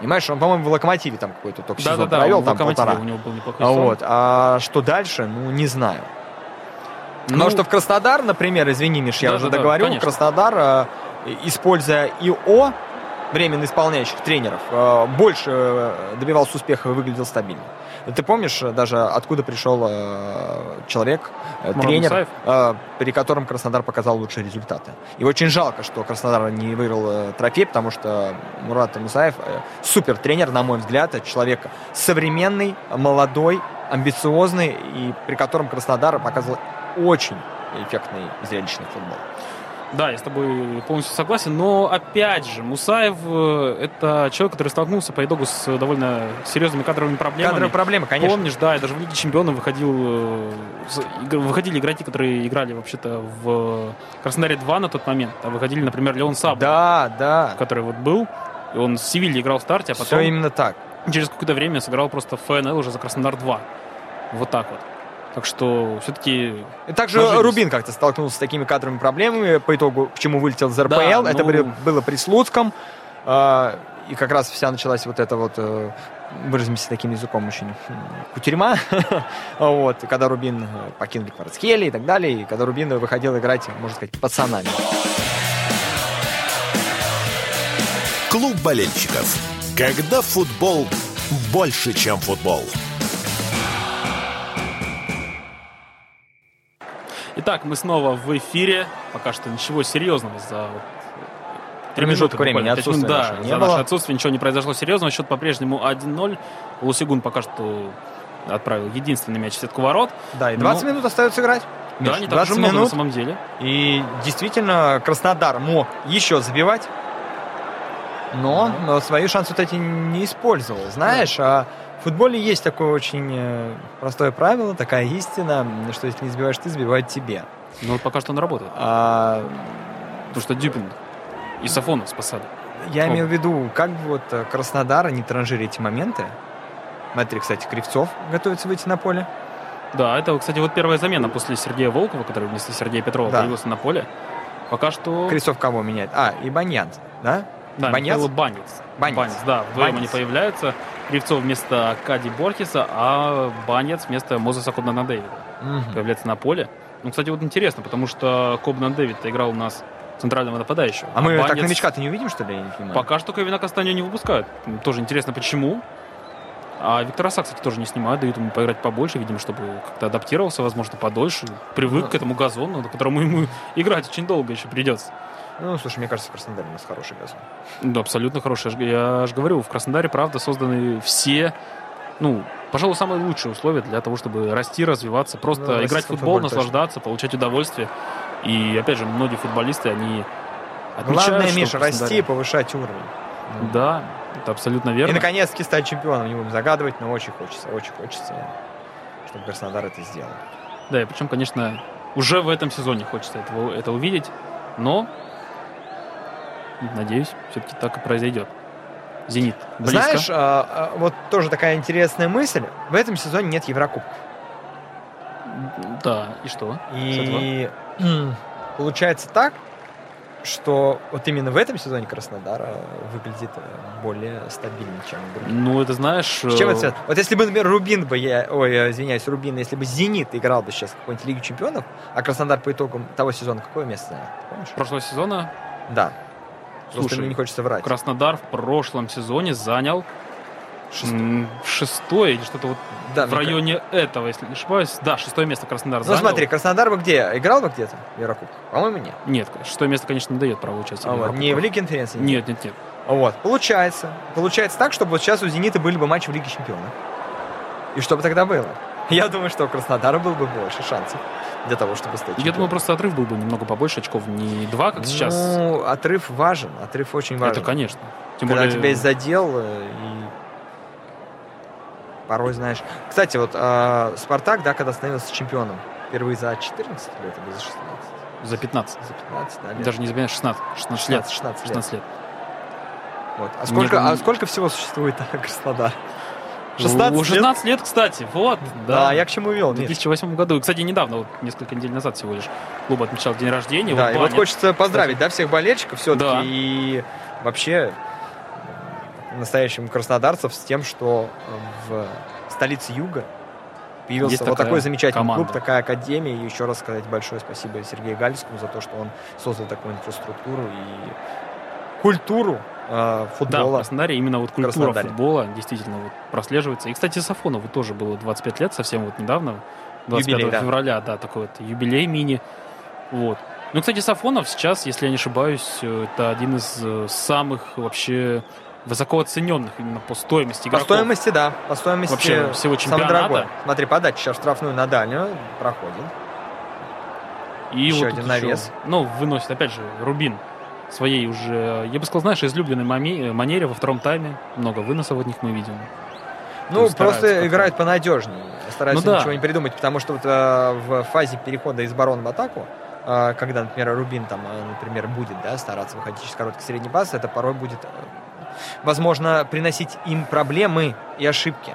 Понимаешь, он, по-моему, в Локомотиве там какой-то только Да, сезон да, провел, там полтора. у него был неплохой А сезон. вот. А что дальше? Ну, не знаю. Ну, Потому что в Краснодар, например, извини, Миш, я Да, уже да, да, договорю, конечно. Краснодар, э, используя ИО, временно исполняющих тренеров, э, больше э, добивался успеха и выглядел стабильно. Ты помнишь э, даже, откуда пришел человек, Мурат тренер, Мусаев? при котором Краснодар показал лучшие результаты. И очень жалко, что Краснодар не выиграл трофей, потому что Мурат Мусаев супер тренер, на мой взгляд, человек современный, молодой, амбициозный, и при котором Краснодар показывал очень эффектный зрелищный футбол. Да, я с тобой полностью согласен, но опять же, Мусаев э, это человек, который столкнулся по итогу с довольно серьезными кадровыми проблемами. Кадровые проблемы, конечно. Помнишь, да, и даже в Лиге Чемпионов выходил, э, выходили игроки, которые играли вообще-то в Краснодаре 2 на тот момент, а выходили, например, Леон Саб, Да, да. который вот был, и он в Севилье играл в старте, а Все потом именно так. через какое-то время сыграл просто в ФНЛ уже за Краснодар 2. Вот так вот. Так что все-таки И также Сложились. Рубин как-то столкнулся с такими кадровыми проблемами, по итогу, почему вылетел из РПЛ. Да, Это ну- было, было при Слуцком. А, И как раз вся началась вот эта вот, э, выразимся таким языком очень, кутерьма. вот, когда Рубин э, покинул Кварцхели и так далее, и когда Рубин выходил играть, можно сказать, пацанами. Клуб болельщиков. Когда футбол больше, чем футбол. Итак, мы снова в эфире. Пока что ничего серьезного за вот Промежуток времени, минут, отсутствия да, не за было. наше отсутствие ничего не произошло серьезного. Счет по-прежнему 1-0. Лусигун пока что отправил единственный мяч в сетку ворот. Да, и 20 Ну, минут остается играть. Да, Миш, не так и много на самом деле. И действительно, Краснодар мог еще забивать, но э, свои шансы вот эти не использовал. Знаешь, а в футболе есть такое очень э, простое правило, такая истина, что если не забиваешь ты, забивают тебе. Но вот пока что он работает. А, Потому что Дюпин и Сафонов спасали. я имею в виду, как бы вот э, Краснодар не транжирит эти моменты. Смотри, кстати, Кривцов готовится выйти на поле. Да, это, кстати, вот первая замена после Сергея Волкова, который вместо Сергея Петрова Да. появился на поле. Пока что... Кривцов кого меняет? А, и Баньян, да? Да, Банец? Михаил Банец. Банец. да, вдвоем Банец. они появляются. Кривцов вместо Кади Бортиса, а Банец вместо Мозеса Кобнана Дэвида Мгм. появляется на поле. Ну, кстати, вот интересно, потому что Кобнан Дэвид играл у нас центрального нападающего. А мы так Банец- новичка-то не увидим, что ли? Я не понимаю. Пока что Кевина Кастаньо не выпускают. Тоже интересно, почему. А Виктора Са, кстати, тоже не снимают, дают ему поиграть побольше, видимо, чтобы как-то адаптировался, возможно, подольше, привык Ну. к этому газону, на которому ему играть очень долго еще придется. Ну, слушай, мне кажется, в Краснодаре у нас хороший газон. Да, абсолютно хороший. Я же говорю, в Краснодаре, правда, созданы все, ну, пожалуй, самые лучшие условия для того, чтобы расти, развиваться, просто Ну, играть в российском футбол, футболе точно. наслаждаться, получать удовольствие. И, опять же, многие футболисты, они отмечают, Главное, Миша, расти и повышать уровень. Ну. Да, это абсолютно И, верно. наконец-таки стать чемпионом. Не будем загадывать, но очень хочется, очень хочется, чтобы Краснодар это сделал. Да, и причем, конечно, уже в этом сезоне хочется этого, это увидеть, но, надеюсь, все-таки так и произойдет. Зенит близко. Знаешь, а, а, вот тоже такая интересная мысль. В этом сезоне нет Еврокубков. Да, и что? И получается так, что вот именно в этом сезоне Краснодар э, выглядит э, более стабильно, чем другие. Ну, это знаешь... С чем э, это связано? Вот если бы, например, Рубин бы, я, ой, извиняюсь, Рубин, если бы Зенит играл бы сейчас в какой-нибудь Лиге Чемпионов, а Краснодар по итогам того сезона какое место занял? Прошлого сезона Да. Просто Слушай, мне не хочется врать. Краснодар в прошлом сезоне занял м, шестое или что-то вот Да, в районе этого, если не ошибаюсь. Да, шестое место Краснодар Ну занял. смотри, Краснодар бы где? Играл бы где-то в Еврокубках? По-моему, нет. Нет, шестое место, конечно, не дает права участия. А в вот, не в. Лиге конференции? Нет, нет, нет. Вот, получается. Получается так, чтобы вот сейчас у «Зенита» были бы матчи в Лиге Чемпионов. И что бы тогда было? Я думаю, что у Краснодара было бы больше шансов для того, чтобы стать Я чемпионом. думаю, просто отрыв был бы немного побольше очков. Не два, как сейчас. Ну, отрыв важен, отрыв очень важен. это, конечно. Тем Когда более... тебя есть задел, э, и порой знаешь... Кстати, вот а, Спартак, да, когда становился чемпионом, впервые за 14 лет или за 16? За 15. За 15, да, лет. Даже не забывай, 16. 16 лет. 16, 16 лет. 16 лет. Вот. А, сколько, Не- а сколько всего существует Краснодар? 16 О, лет? 16 лет, кстати. Вот. Да, Да, я к чему вел. В 2008 году. И, Кстати, недавно, вот несколько недель назад всего лишь, клуб отмечал день рождения. Да, и вот Баня. хочется поздравить, да, всех болельщиков все-таки Да. и вообще настоящим краснодарцев с тем, что э, в столице Юга появился Есть вот такая такой замечательный команда. клуб, такая академия. И еще раз сказать большое спасибо Сергею Гальскому за то, что он создал такую инфраструктуру и культуру э, Да, в футбола. Краснодаре именно вот культура Краснодаре. футбола действительно вот прослеживается. И, кстати, Сафонову тоже было 25 лет, совсем вот недавно, 25 Юбилей, да. февраля, да, такой вот юбилей мини. Вот. Ну, кстати, Сафонов сейчас, если я не ошибаюсь, э, это один из э, самых вообще высоко оцененных именно по стоимости По игроков. стоимости, да, по стоимости Вообще всего самый чемпионата. дорогой. Смотри, подача сейчас штрафную на дальнюю проходит. И Еще вот один навес. еще, ну, выносит, опять же, Рубин своей уже, я бы сказал, знаешь, излюбленной манере во втором тайме. Много выносов от них мы видим. Ну, просто играют понадежнее. Стараются Ну да. ничего не придумать, потому что вот э, в фазе перехода из обороны в атаку, э, когда, например, Рубин там, э, например, будет, да, стараться выходить через короткий средний пас, это порой будет, э, возможно, приносить им проблемы и ошибки.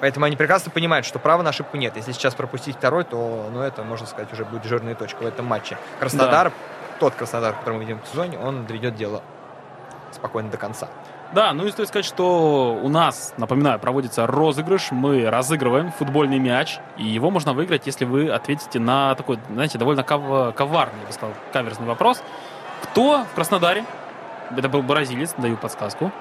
Поэтому они прекрасно понимают, что права на ошибку нет. Если сейчас пропустить второй, то, ну, это, можно сказать, уже будет жирная точка в этом матче. Краснодар, тот Краснодар, который мы видим в сезоне, он доведет дело спокойно до конца. Да, ну и стоит сказать, что у нас, напоминаю, проводится розыгрыш. Мы разыгрываем футбольный мяч, и его можно выиграть, если вы ответите на такой, знаете, довольно ков- коварный, я бы сказал, каверзный вопрос. Кто в Краснодаре, это был бразилец, даю подсказку,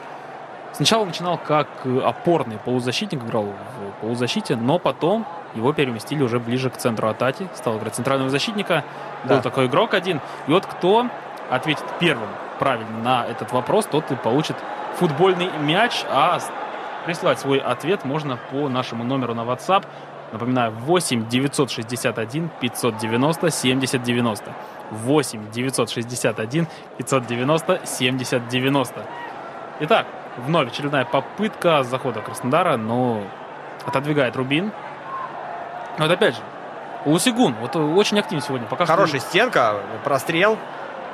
сначала начинал как э, опорный полузащитник, играл в полузащите, но потом его переместили уже ближе к центру атаки, стал играть центрального защитника. Был Да. такой игрок один. И вот кто ответит первым правильно на этот вопрос, тот и получит футбольный мяч, а прислать свой ответ можно по нашему номеру на WhatsApp. Напоминаю, 8 961 590 70 90. 8 961 590 70 90. Итак, вновь очередная попытка захода Краснодара, но отодвигает Рубин. Но вот опять же, Лусигун, вот очень активен сегодня. Пока что- Хорошая стенка, прострел.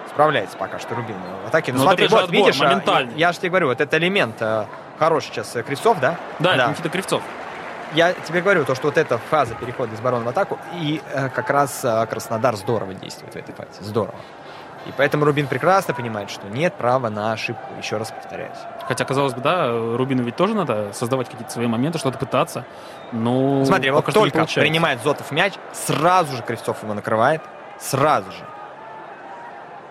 Справляется пока что Рубин в атаке. Ну, Ну, смотри, вот отбор видишь, а, моментальный. я же тебе говорю, вот этот элемент э, хороший сейчас э, Кривцов, да? Да, это Никита Кривцов. Я тебе говорю, то, что вот эта фаза перехода из обороны в атаку, и э, как раз э, Краснодар здорово действует в этой фазе. Здорово. И поэтому Рубин прекрасно понимает, что нет права на ошибку. Еще раз повторяюсь. Хотя, казалось бы, да, Рубину ведь тоже надо создавать какие-то свои моменты, что-то пытаться. Но Смотри, вот только принимает Зотов мяч, сразу же Кривцов его накрывает. Сразу же.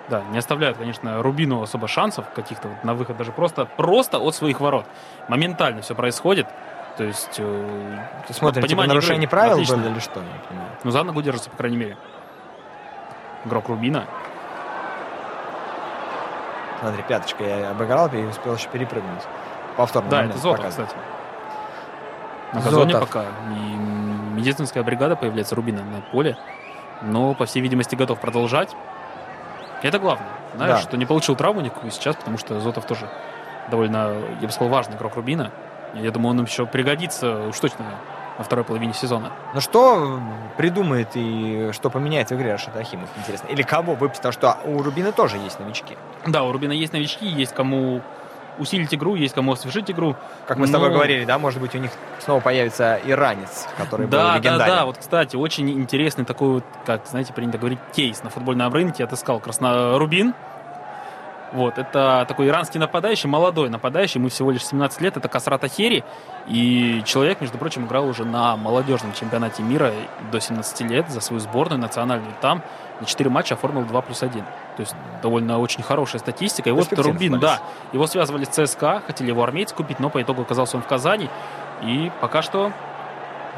Да, не оставляют, конечно, Рубину особо шансов каких-то вот на выход даже просто, просто от своих ворот. Моментально все происходит. То есть... э, Ты смотришь, типа, нарушение игры правил отлично. было или что? Ну, за ногу держится, по крайней мере. Игрок Рубина. Смотри, пяточка я обыграл и успел еще перепрыгнуть. Повторно. Да, это Зотов, показывает. кстати. На газоне Зотов. пока. И медицинская бригада появляется Рубина на поле. Но, по всей видимости, готов продолжать. И это главное. Знаешь, Да. что не получил травму никакую сейчас, потому что Зотов тоже довольно, я бы сказал, важный игрок Рубина. Я думаю, он им еще пригодится уж точно во второй половине сезона. Ну что придумает и что поменяет в игре Рашид Ахимов, интересно? Или кого выпустит? Потому что у Рубина тоже есть новички. Да, у Рубина есть новички, есть кому усилить игру, есть кому освежить игру. Как мы с тобой Ну, говорили, да, может быть, у них снова появится иранец, который был Да, да, легендарен. да. Вот, кстати, очень интересный такой вот, как, знаете, принято говорить, кейс на футбольном рынке. Отыскал Красно... Рубин. Вот, это такой иранский нападающий, молодой нападающий, ему всего лишь 17 лет, это Касрат Ахери, и человек, между прочим, играл уже на молодежном чемпионате мира до 17 лет за свою сборную национальную, там на 4 матча оформил 2 плюс 1. То есть довольно очень хорошая статистика. И вот Рубин, да, его связывали с ЦСКА, хотели его армейцы купить, но по итогу оказался он в Казани, и пока что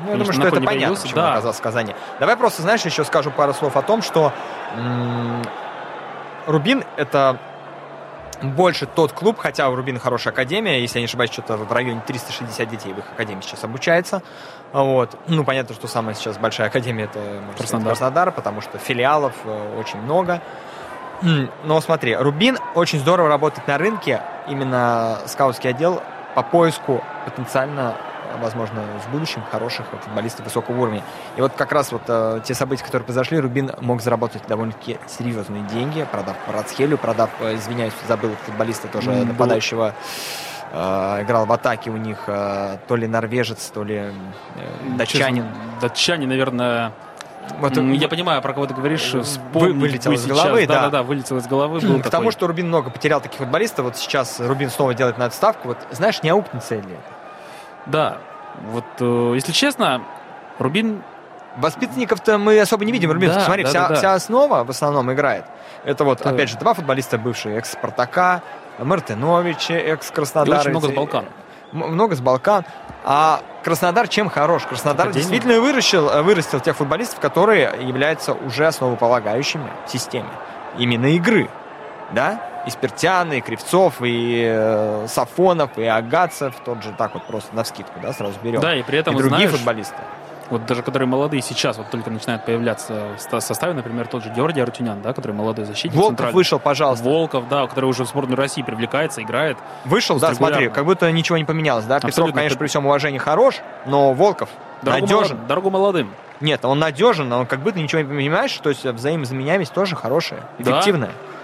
Ну, я думаю, что это понятно, появился, почему да. он оказался в Казани. Давай просто, знаешь, еще скажу пару слов о том, что м, Рубин — это больше тот клуб, хотя у Рубина хорошая академия, если я не ошибаюсь, что-то в районе 360 детей в их академии сейчас обучается. Вот. Ну, понятно, что самая сейчас большая академия это сказать, Краснодар. Краснодар, потому что филиалов э, очень много. Но смотри, Рубин очень здорово работает на рынке, именно скаутский отдел по поиску потенциально, возможно, в будущем хороших футболистов высокого уровня. И вот как раз вот э, те события, которые произошли, Рубин мог заработать довольно-таки серьезные деньги, продав Парацхелю, продав, э, извиняюсь, забыл футболиста тоже М, нападающего, э, играл в атаке у них то ли норвежец, то ли э, датчанин. Честно, датчане, наверное... Вот, э, я понимаю, про кого ты говоришь. Вспомнить вылетел из сейчас. головы, да. Да-да-да, вылетел из головы. Был К тому, такой. что Рубин много потерял таких футболистов, вот сейчас Рубин снова делает на это ставку. Вот знаешь, не аукнется ли это? Да. Вот, э, если честно, Рубин... Воспитанников-то мы особо не видим. Рубин, Да, смотри, да, вся, да, да. вся основа в основном играет. Это вот, Это- опять же, два футболиста бывшие, экс-Спартака, Мартынович, И экс-Краснодар. очень много с Балкан. Много с Балкан. А Краснодар чем хорош? Краснодар Академия. действительно вырастил, э, вырастил тех футболистов, которые являются уже основополагающими в системе. Именно игры. Да? И Спиртян, и Кривцов, и э, Сафонов, и Агацев, тот же так вот просто на вскидку, да, сразу берем. Да, и при этом, и другие знаешь, футболисты. вот даже которые молодые сейчас вот только начинают появляться в ста- составе, например, тот же Георгий Арутюнян, да, который молодой защитник Волков центральный. вышел, пожалуйста. Волков, да, который уже в сборную России привлекается, играет. Вышел, да, смотри, как будто ничего не поменялось, да. Петров, Абсолютно. конечно, при всем уважении хорош, но Волков Дорогу, надежен. молод- дорогу молодым. Нет, он надежен, он как будто ничего не понимаешь, то есть взаимозаменяемость тоже хорошая, Да.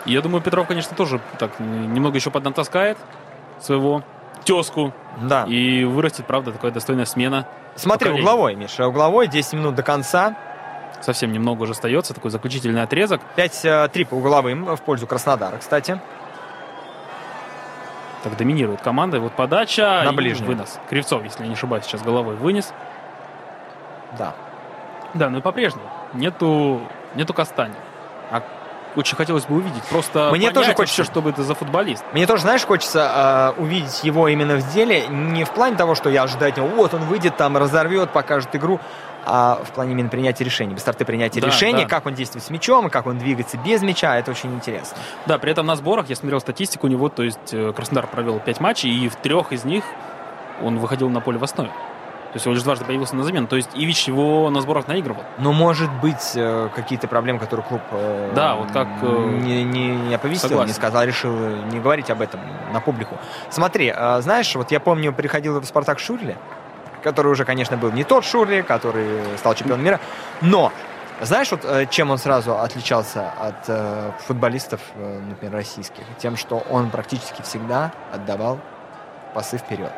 И я думаю, Петров, конечно, тоже так немного еще поднатаскает своего тезку. Да. И вырастет, правда, такая достойная смена. Смотри, угловой, Миша, угловой, 10 минут до конца. Совсем немного уже остается, такой заключительный отрезок. 5-3 по угловым в пользу Краснодара, кстати. Так доминирует команда. И вот подача На и ближнем. вынос. Кривцов, если я не ошибаюсь, сейчас головой вынес. Да. Да, ну и по-прежнему. Нету, нету Кастани. А очень хотелось бы увидеть. Просто Мне тоже вообще, хочется. что бы это за футболист. Мне тоже, знаешь, хочется э, увидеть его именно в деле, не в плане того, что я ожидаю от него, вот он выйдет там, разорвет, покажет игру, а в плане именно принятия решений, быстроты принятия Да, решений, да. как он действует с мячом, как он двигается без мяча, это очень интересно. Да, при этом на сборах я смотрел статистику у него, то есть э, Краснодар провел 5 матчей, и в трех из них он выходил на поле в основе. То есть он лишь дважды появился на замену. То есть Ивич его на сборах наигрывал. Но может быть э, какие-то проблемы, которые клуб э, Да, вот как, э, не, не, не оповестил, согласен. не сказал, решил не говорить об этом на публику. Смотри, э, знаешь, вот я помню, приходил в Спартак Шурли, который уже, конечно, был не тот Шурли, который стал чемпионом мира, но знаешь, вот чем он сразу отличался от э, футболистов, э, например, российских? Тем, что он практически всегда отдавал пасы вперед.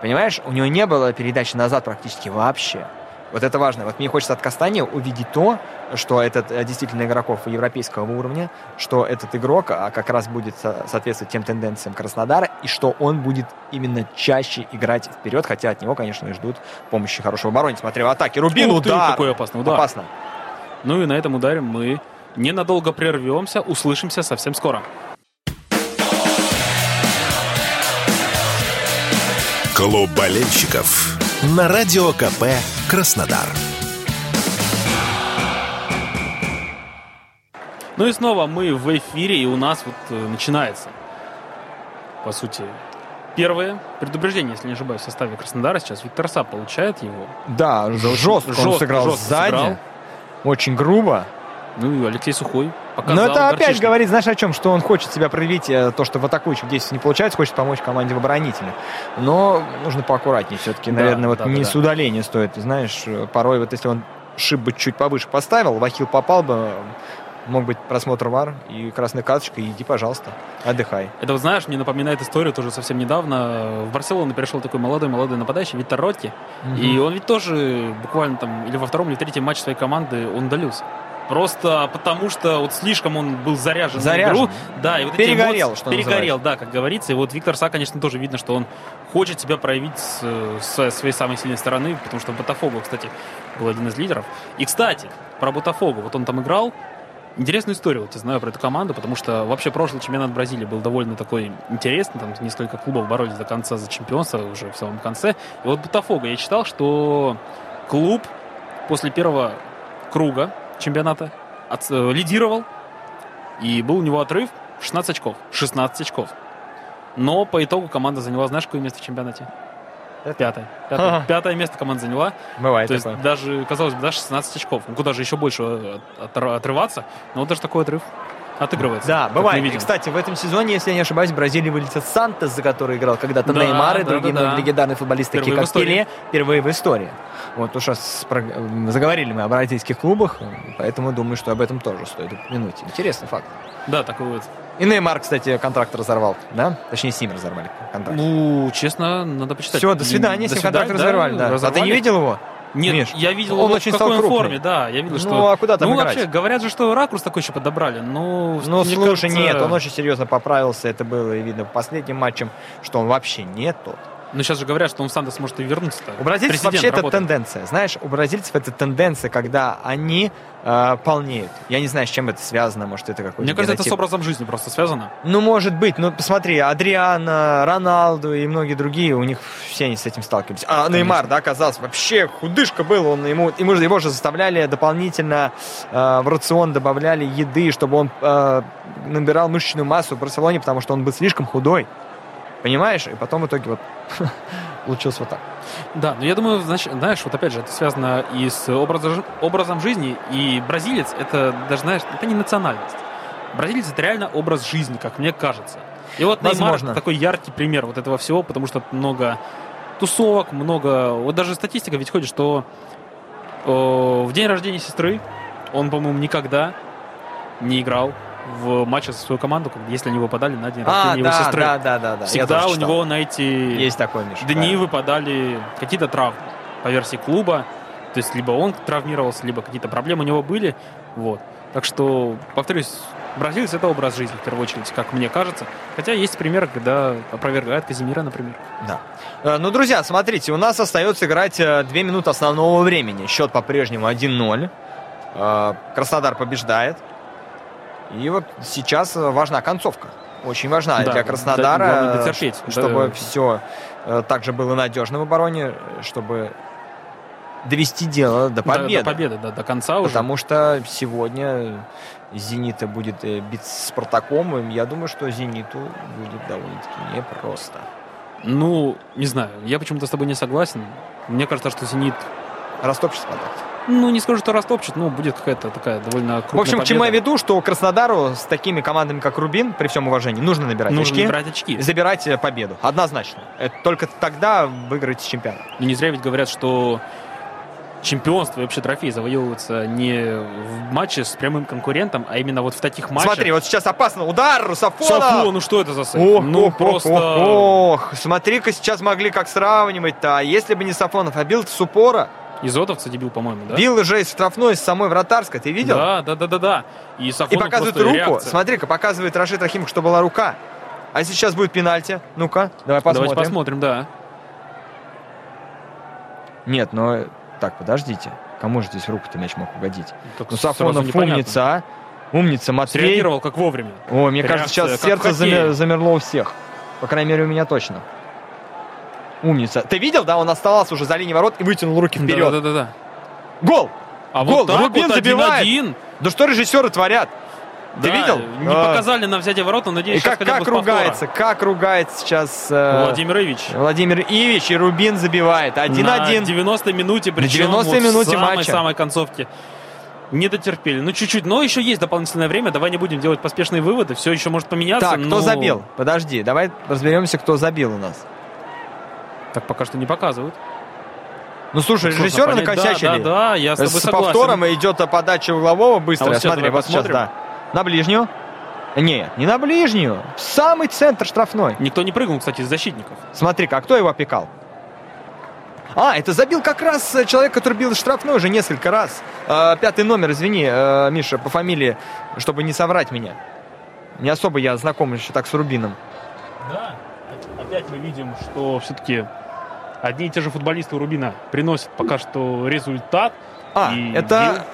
Понимаешь, у него не было передачи назад практически вообще. Вот это важно. Вот мне хочется от Кастани увидеть то, что этот э, действительно игроков европейского уровня, что этот игрок а, как раз будет со- соответствовать тем тенденциям Краснодара, и что он будет именно чаще играть вперед, хотя от него, конечно, и ждут помощи хорошего обороны. Смотри, в атаке Рубин, Ух ты, удар! какой опасный удар. Опасно. Ну и на этом ударе мы Ненадолго прервемся, услышимся совсем скоро. Клуб болельщиков на Радио КП Краснодар. Ну и снова мы в эфире, и у нас вот э, начинается, по сути, первое предупреждение, если не ошибаюсь, в составе Краснодара. Сейчас Виктор Са получает его. Да, жестко он жестко- сыграл жестко сзади. сыграл. Очень грубо. Ну и Алексей Сухой показал. Но это опять горчичник. говорит, знаешь, о чем? Что он хочет себя проявить, э, то, что в атакующих действиях не получается, хочет помочь команде в оборонительных. Но нужно поаккуратнее все-таки, Да, наверное, вот да, не да, с да. удаления стоит. Знаешь, э, порой вот если он шип бы чуть повыше поставил, Вахил попал бы, мог быть просмотр вар и красная карточка, и иди, пожалуйста, отдыхай. Это, вот, знаешь, мне напоминает историю тоже совсем недавно. В Барселону перешел такой молодой-молодой нападающий Витер Ротти. И он ведь тоже буквально там или во втором, или в третьем матче своей команды он удалился. Просто потому, что вот слишком он был заряжен, Заряжен. на игру. Да, и вот Перегорел, эмоции- что Перегорел, да, как говорится. И вот Виктор Са, конечно, тоже видно, что он хочет себя проявить с, с своей самой сильной стороны, потому что Ботафого, кстати, был один из лидеров. И, кстати, про Ботафого. Вот он там играл, Интересную историю вот я знаю про эту команду, потому что вообще прошлый чемпионат Бразилии был довольно такой интересный, там несколько клубов боролись до конца за чемпионство уже в самом конце. И вот Ботафого я читал, что клуб после первого круга чемпионата от- э, лидировал, и был у него отрыв 16 очков. 16 очков. Но по итогу команда заняла, знаешь, какое место в чемпионате? Пятое. Пятое, Ага. Пятое место команда заняла. Бывает То есть такое. даже, казалось бы, да, 16 очков. Ну, куда же еще больше э, от- отрываться. Но вот даже такой отрыв отыгрывается. Да, бывает. И, кстати, в этом сезоне, если я не ошибаюсь, в Бразилии вылетел Сантос, за который играл когда-то Да, Неймар и да, другие да, да. легендарные футболисты, такие Впервые в как. Пеле, впервые в истории. Вот уж раз заговорили мы о бразильских клубах, поэтому думаю, что об этом тоже стоит упомянуть. Интересный факт. Да, такой вот. И Неймар, кстати, контракт разорвал, да? Точнее, с ним разорвали контракт. Ну, честно, надо почитать. Все, до свидания, До ним контракт свидания, разорвали, да. А ты разорвали. не видел его? Нет, Миш, я видел он его очень в стал какой он форме, да. Я видел, Ну, что... а куда там ну, играть? вообще, говорят же, что ракурс такой еще подобрали. Ну, Ну, слушай, кажется, нет, он очень серьезно поправился. Это было и видно по последним матчам, что он вообще не тот. Ну, сейчас же говорят, что он в Сандос может и вернуться. У бразильцев Президент вообще это работает. тенденция. Знаешь, у бразильцев это тенденция, когда они э, полнеют. Я не знаю, с чем это связано. Может, это какой-то Мне кажется, это с генотип. образом жизни просто связано. Ну, может быть. Ну, посмотри, Адриана, Роналду и многие другие, у них все они с этим сталкивались. А Неймар, да, оказался вообще худышка был. Он ему, ему его же заставляли дополнительно э, в рацион добавляли еды, чтобы он э, набирал мышечную массу в Барселоне, потому что он был слишком худой. Понимаешь? И потом в итоге вот получилось вот так. Да, но я думаю, знаешь, знаешь, вот опять же, это связано и с образом, образом жизни, и бразилец, это даже, знаешь, это не национальность. Бразилец это реально образ жизни, как мне кажется. И вот Неймар Возможно. такой яркий пример вот этого всего, потому что много тусовок, много... Вот даже статистика ведь ходит, что э, в день рождения сестры он, по-моему, никогда не играл в матче со свою команду, если они выпадали на день А, рождения его да, сестры. да, да, да, да. Всегда у читал. него на эти есть такой, Миша. дни правильно. выпадали какие-то травмы по версии клуба. То есть либо он травмировался, либо какие-то проблемы у него были. Вот. Так что, повторюсь, бразилец это образ жизни, в первую очередь, как мне кажется. Хотя есть примеры, когда опровергают Казимира, например. Да. Э, Ну, друзья, смотрите, у нас остается играть э, две минуты основного времени. Счет по-прежнему 1-0. Э, Краснодар побеждает. И вот сейчас э, важна концовка. Очень важна Да, для да, Краснодара, э, дотерпеть. ш- чтобы Да. все также было надежно в обороне, э, чтобы довести дело до До- победы. До, победы, да, до конца уже. Потому что сегодня «Зенита» будет э, биться с «Спартаком», и я думаю, что «Зениту» будет довольно-таки непросто. Ну, не знаю, я почему-то с тобой не согласен. Мне кажется, что «Зенит», Растопчет «Спартак». Ну, не скажу, что растопчет, но будет какая-то такая довольно крупная В общем, к победа. чему я веду, что Краснодару с такими командами, как Рубин, при всем уважении, нужно набирать Нужно очки, набирать очки. забирать э, победу. Однозначно. Это только тогда выиграете чемпионат. Ну, не зря ведь говорят, что чемпионство и вообще трофей завоевываются не в матче с прямым конкурентом, а именно вот в таких матчах. Смотри, вот сейчас опасно. Удар Русафона! Сафо, ну что это за сейв? Ох, ну ох, просто... ох, ох. Смотри-ка, сейчас могли как сравнивать-то. А если бы не Сафонов, а бил с упора, Изотовца дебил, по-моему, да? бил уже из штрафной, с самой вратарской, ты видел? Да, да, да, да, да. И И показывает руку. реакция. Смотри-ка, показывает Рашид Рахимов, что была рука. А сейчас будет пенальти? Ну-ка, давай посмотрим. Давайте посмотрим, да. Нет, но... Так, подождите. Кому же здесь руку-то мяч мог угодить? Так Ну, Сафонов умница, а? Умница, Матвей. Среагировал как вовремя. Ой, мне кажется, Реакция, сейчас как сердце замер- замерло у всех. По крайней мере, у меня точно. Умница. Ты видел, да, он оставался уже за линией ворот и вытянул руки вперед. Да-да-да. Гол! А Гол, вот так Рубин вот забивает. 1-1. Да что режиссеры творят? Ты Да, видел? Не А. показали на взятие ворот, но надеюсь, И как, как с повтора. ругается, как ругается сейчас э, Владимир Ивич. Владимир Ивич и Рубин забивает. На 1-1. 90 минуте, причем 90 вот минуте самой, матча. самой концовке. Не дотерпели. Ну, чуть-чуть. Но еще есть дополнительное время. Давай не будем делать поспешные выводы. Все еще может поменяться. Так, кто но- забил? Подожди, давай разберемся, кто забил у нас. Так пока что не показывают. Ну слушай, режиссеры накосячили. Да, да, да, я с тобой С согласен. повтором идет подача углового быстро. А вот Смотри, вот сейчас, посмотрим. да. На ближнюю. Нет, не на ближнюю. В самый центр штрафной. Никто не прыгнул, кстати, из защитников. Смотри-ка, а кто его опекал? А, это забил как раз э, человек, который бил штрафной уже несколько раз. Э, пятый номер, извини, э, Миша, по фамилии, чтобы не соврать меня. Не особо я знаком еще так с Рубином. Да, опять мы видим, что все-таки одни и те же футболисты у Рубина приносят пока что результат. А, И это,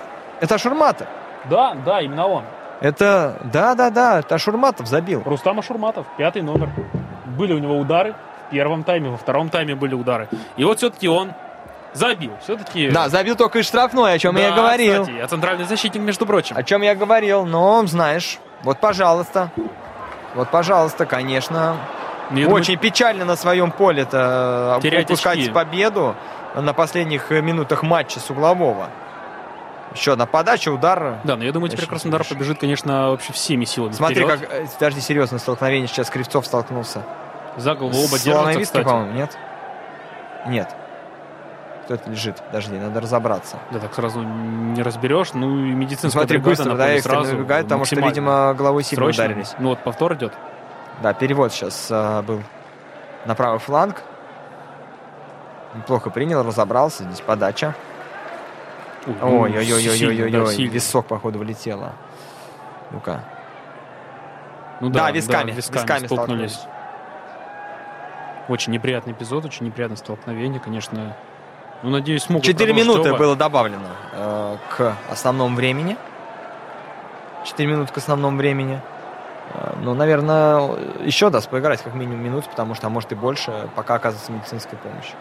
это Шурматов. Да, да, именно он. Это, да-да-да, это Шурматов забил. Рустам Ашурматов, пятый номер. Были у него удары в первом тайме, во втором тайме были удары. И вот все-таки он забил. Все-таки... Да, забил только из штрафной, о чем я Да, говорил. Кстати, а центральный защитник, между прочим. О чем я говорил, но знаешь, вот пожалуйста. Вот, пожалуйста, конечно. Я думаю, Очень печально на своем поле-то Терять упускать очки. победу на последних э, минутах матча с углового. Еще одна подача, удар. Да, но я думаю, теперь Краснодар смешно. побежит, конечно, вообще всеми силами Смотри, вперед. как... э, Подожди, серьезно, столкновение сейчас Кривцов столкнулся. За голову оба держатся, кстати. по-моему, нет? Нет. Кто это лежит? Подожди, надо разобраться. Да, так сразу не разберешь. Ну и медицинская Смотри, бригада быстро, да, экстренно сразу, выбегает, потому что, видимо, головой сильно срочно. ударились. Ну вот повтор идет. Да, перевод сейчас а, был на правый фланг. Неплохо принял, разобрался. Здесь подача. Да, Ой-ой-ой-ой-ой-ой. Висок, походу, влетело. Ну-ка. Ну Да, да, висками, да, висками столкнулись. столкнулись. Очень неприятный эпизод, очень неприятное столкновение, конечно. Ну, надеюсь, смогут Четыре минуты оба. было добавлено э, к основному времени. Четыре минуты к основному времени. Э, ну, наверное, еще даст поиграть как минимум минут, потому что, а может и больше, пока оказывается медицинская помощь.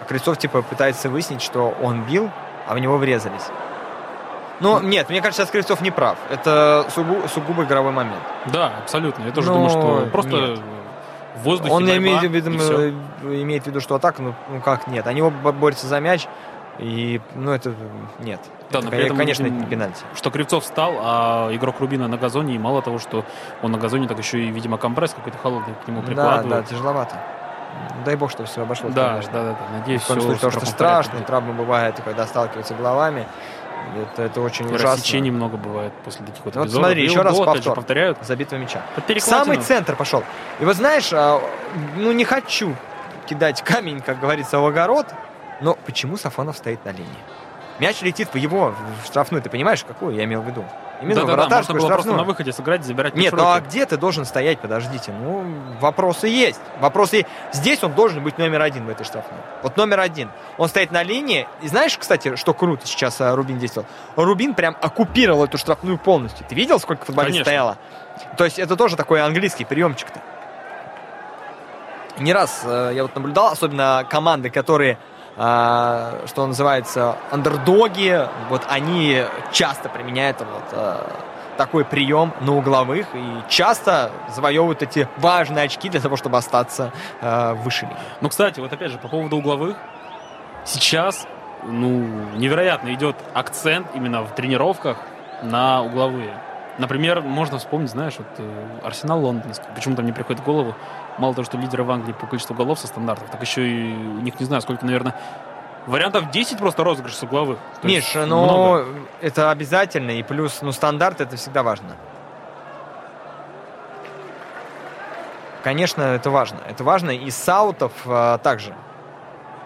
А Крыльцов, типа, пытается выяснить, что он бил, а в него врезались. Но нет, мне кажется, сейчас Крыльцов не прав. Это сугу- сугубо игровой момент. Да, абсолютно. Я тоже Но думаю, что просто нет. в воздухе Он борьба, имеет, видимо, имеет в виду, что атака, ну, ну как нет. Они оба борются за мяч, и, ну, это нет. Да, но при этом конечно, это не пенальти. что Кривцов встал, а игрок Рубина на газоне, и мало того, что он на газоне, так еще и, видимо, компресс какой-то холодный к нему Да, прикладывает. да, тяжеловато. Дай бог, что все обошлось. да, конечно. да, да, да. Надеюсь, все случае, потому что страшно, травмы бывают, когда сталкиваются головами. Это, это очень И ужасно. рассечений много бывает после таких вот Вот эпизодов. смотри, И еще раз опять же, повтор. повторяют. Забитого мяча. В самый центр пошел. И вот знаешь, а, ну не хочу кидать камень, как говорится, в огород, но почему Сафонов стоит на линии? Мяч летит в его штрафную, ты понимаешь, какую я имел в виду? Именно в Да-да-да, можно вратарскую было просто на выходе сыграть, забирать Нет, ну а где ты должен стоять? Подождите. Ну, вопросы есть. Вопросы есть. Здесь он должен быть номер один в этой штрафной. Вот номер один. Он стоит на линии. И знаешь, кстати, что круто сейчас а, Рубин действовал? Рубин прям оккупировал эту штрафную полностью. Ты видел, сколько футболистов стояло? То есть это тоже такой английский приемчик-то. Не раз э, я вот наблюдал, особенно команды, которые, что называется, андердоги, вот они часто применяют вот э, такой прием на угловых и часто завоевывают эти важные очки для того, чтобы остаться выше линии. Ну, кстати, вот опять же, по поводу угловых. Сейчас, ну, невероятно идет акцент именно в тренировках на угловые. Например, можно вспомнить, знаешь, вот э, Арсенал лондонский. Почему-то мне приходит в голову, мало того, что лидеры в Англии по количеству голов со стандартов, так еще и у них, не знаю, сколько, наверное, вариантов 10 просто розыгрыш с угловых. То Миш, ну много. это обязательно, и плюс, ну стандарт это всегда важно. Конечно, это важно. Это важно. И саутов а, также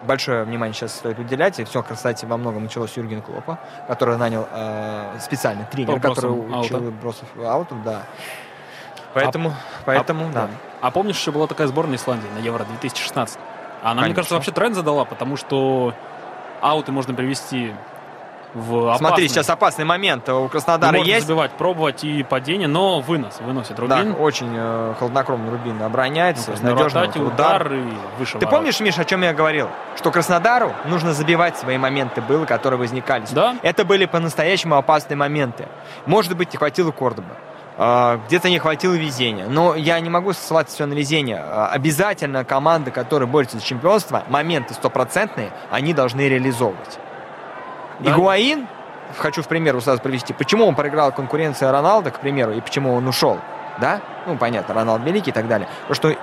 большое внимание сейчас стоит уделять. И все, кстати, во многом началось с Юргена Клопа, который нанял э, специальный тренер, который учил аута. бросов аутов, да. Поэтому, поэтому, да. А помнишь, еще была такая сборная Исландии на Евро 2016? Она, мне Конечно. кажется, вообще тренд задала, потому что ауты можно привести в опасный. Смотри, сейчас опасный момент у Краснодара Можно есть. забивать, пробовать и падение, но вынос, выносит Да, Рубин. очень э, хладнокровно Рубин обороняется, На надежно. вратате удар и выше Ты ворот. помнишь, Миш, о чем я говорил? Что Краснодару нужно забивать свои моменты было, которые возникали. Да. Это были по-настоящему опасные моменты. Может быть, не хватило Кордоба. А, Где-то не хватило везения. Но я не могу ссылаться все на везение. А, Обязательно команды, которые борются за чемпионство, моменты стопроцентные, они должны реализовывать. Да. Игуаин, хочу в пример сразу привести, почему он проиграл конкуренцию Роналда, к примеру, и почему он ушел. Да? Ну, понятно, Роналд великий и так далее. Потому что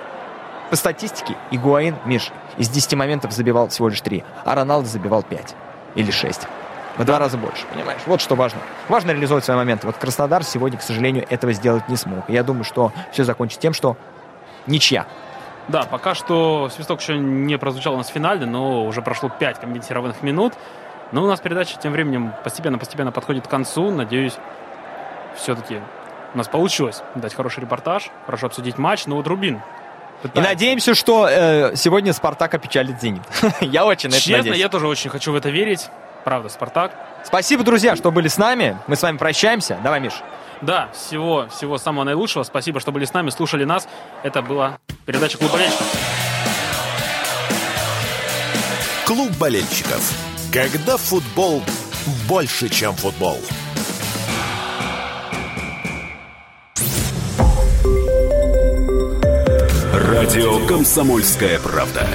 по статистике Игуаин, Миш, из 10 моментов забивал всего лишь 3, а Роналдо забивал 5 или 6. В два раза больше, понимаешь? Вот что важно. Важно реализовать свои моменты. Вот Краснодар сегодня, к сожалению, этого сделать не смог. Я думаю, что все закончится тем, что ничья. Да, пока что свисток еще не прозвучал у нас в финале, но уже прошло 5 комментированных минут. Но у нас передача тем временем постепенно-постепенно подходит к концу. Надеюсь, все-таки у нас получилось дать хороший репортаж, хорошо обсудить матч. Но вот Рубин И пытается. надеемся, что э, сегодня Спартак опечалит Зенит. Я очень на это Честно, надеюсь. я тоже очень хочу в это верить. Правда, Спартак. Спасибо, друзья, что были с нами. Мы с вами прощаемся. Давай, Миш. Да, всего, всего самого наилучшего. Спасибо, что были с нами, слушали нас. Это была передача «Клуб болельщиков». Клуб болельщиков. Когда футбол больше, чем футбол. Радио «Комсомольская правда».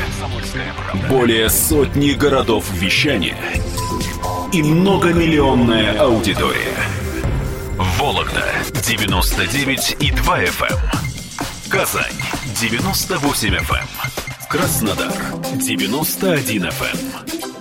Более сотни городов вещания и многомиллионная аудитория. Вологда 99 и 2 FM. Казань 98 FM. Краснодар 91 FM.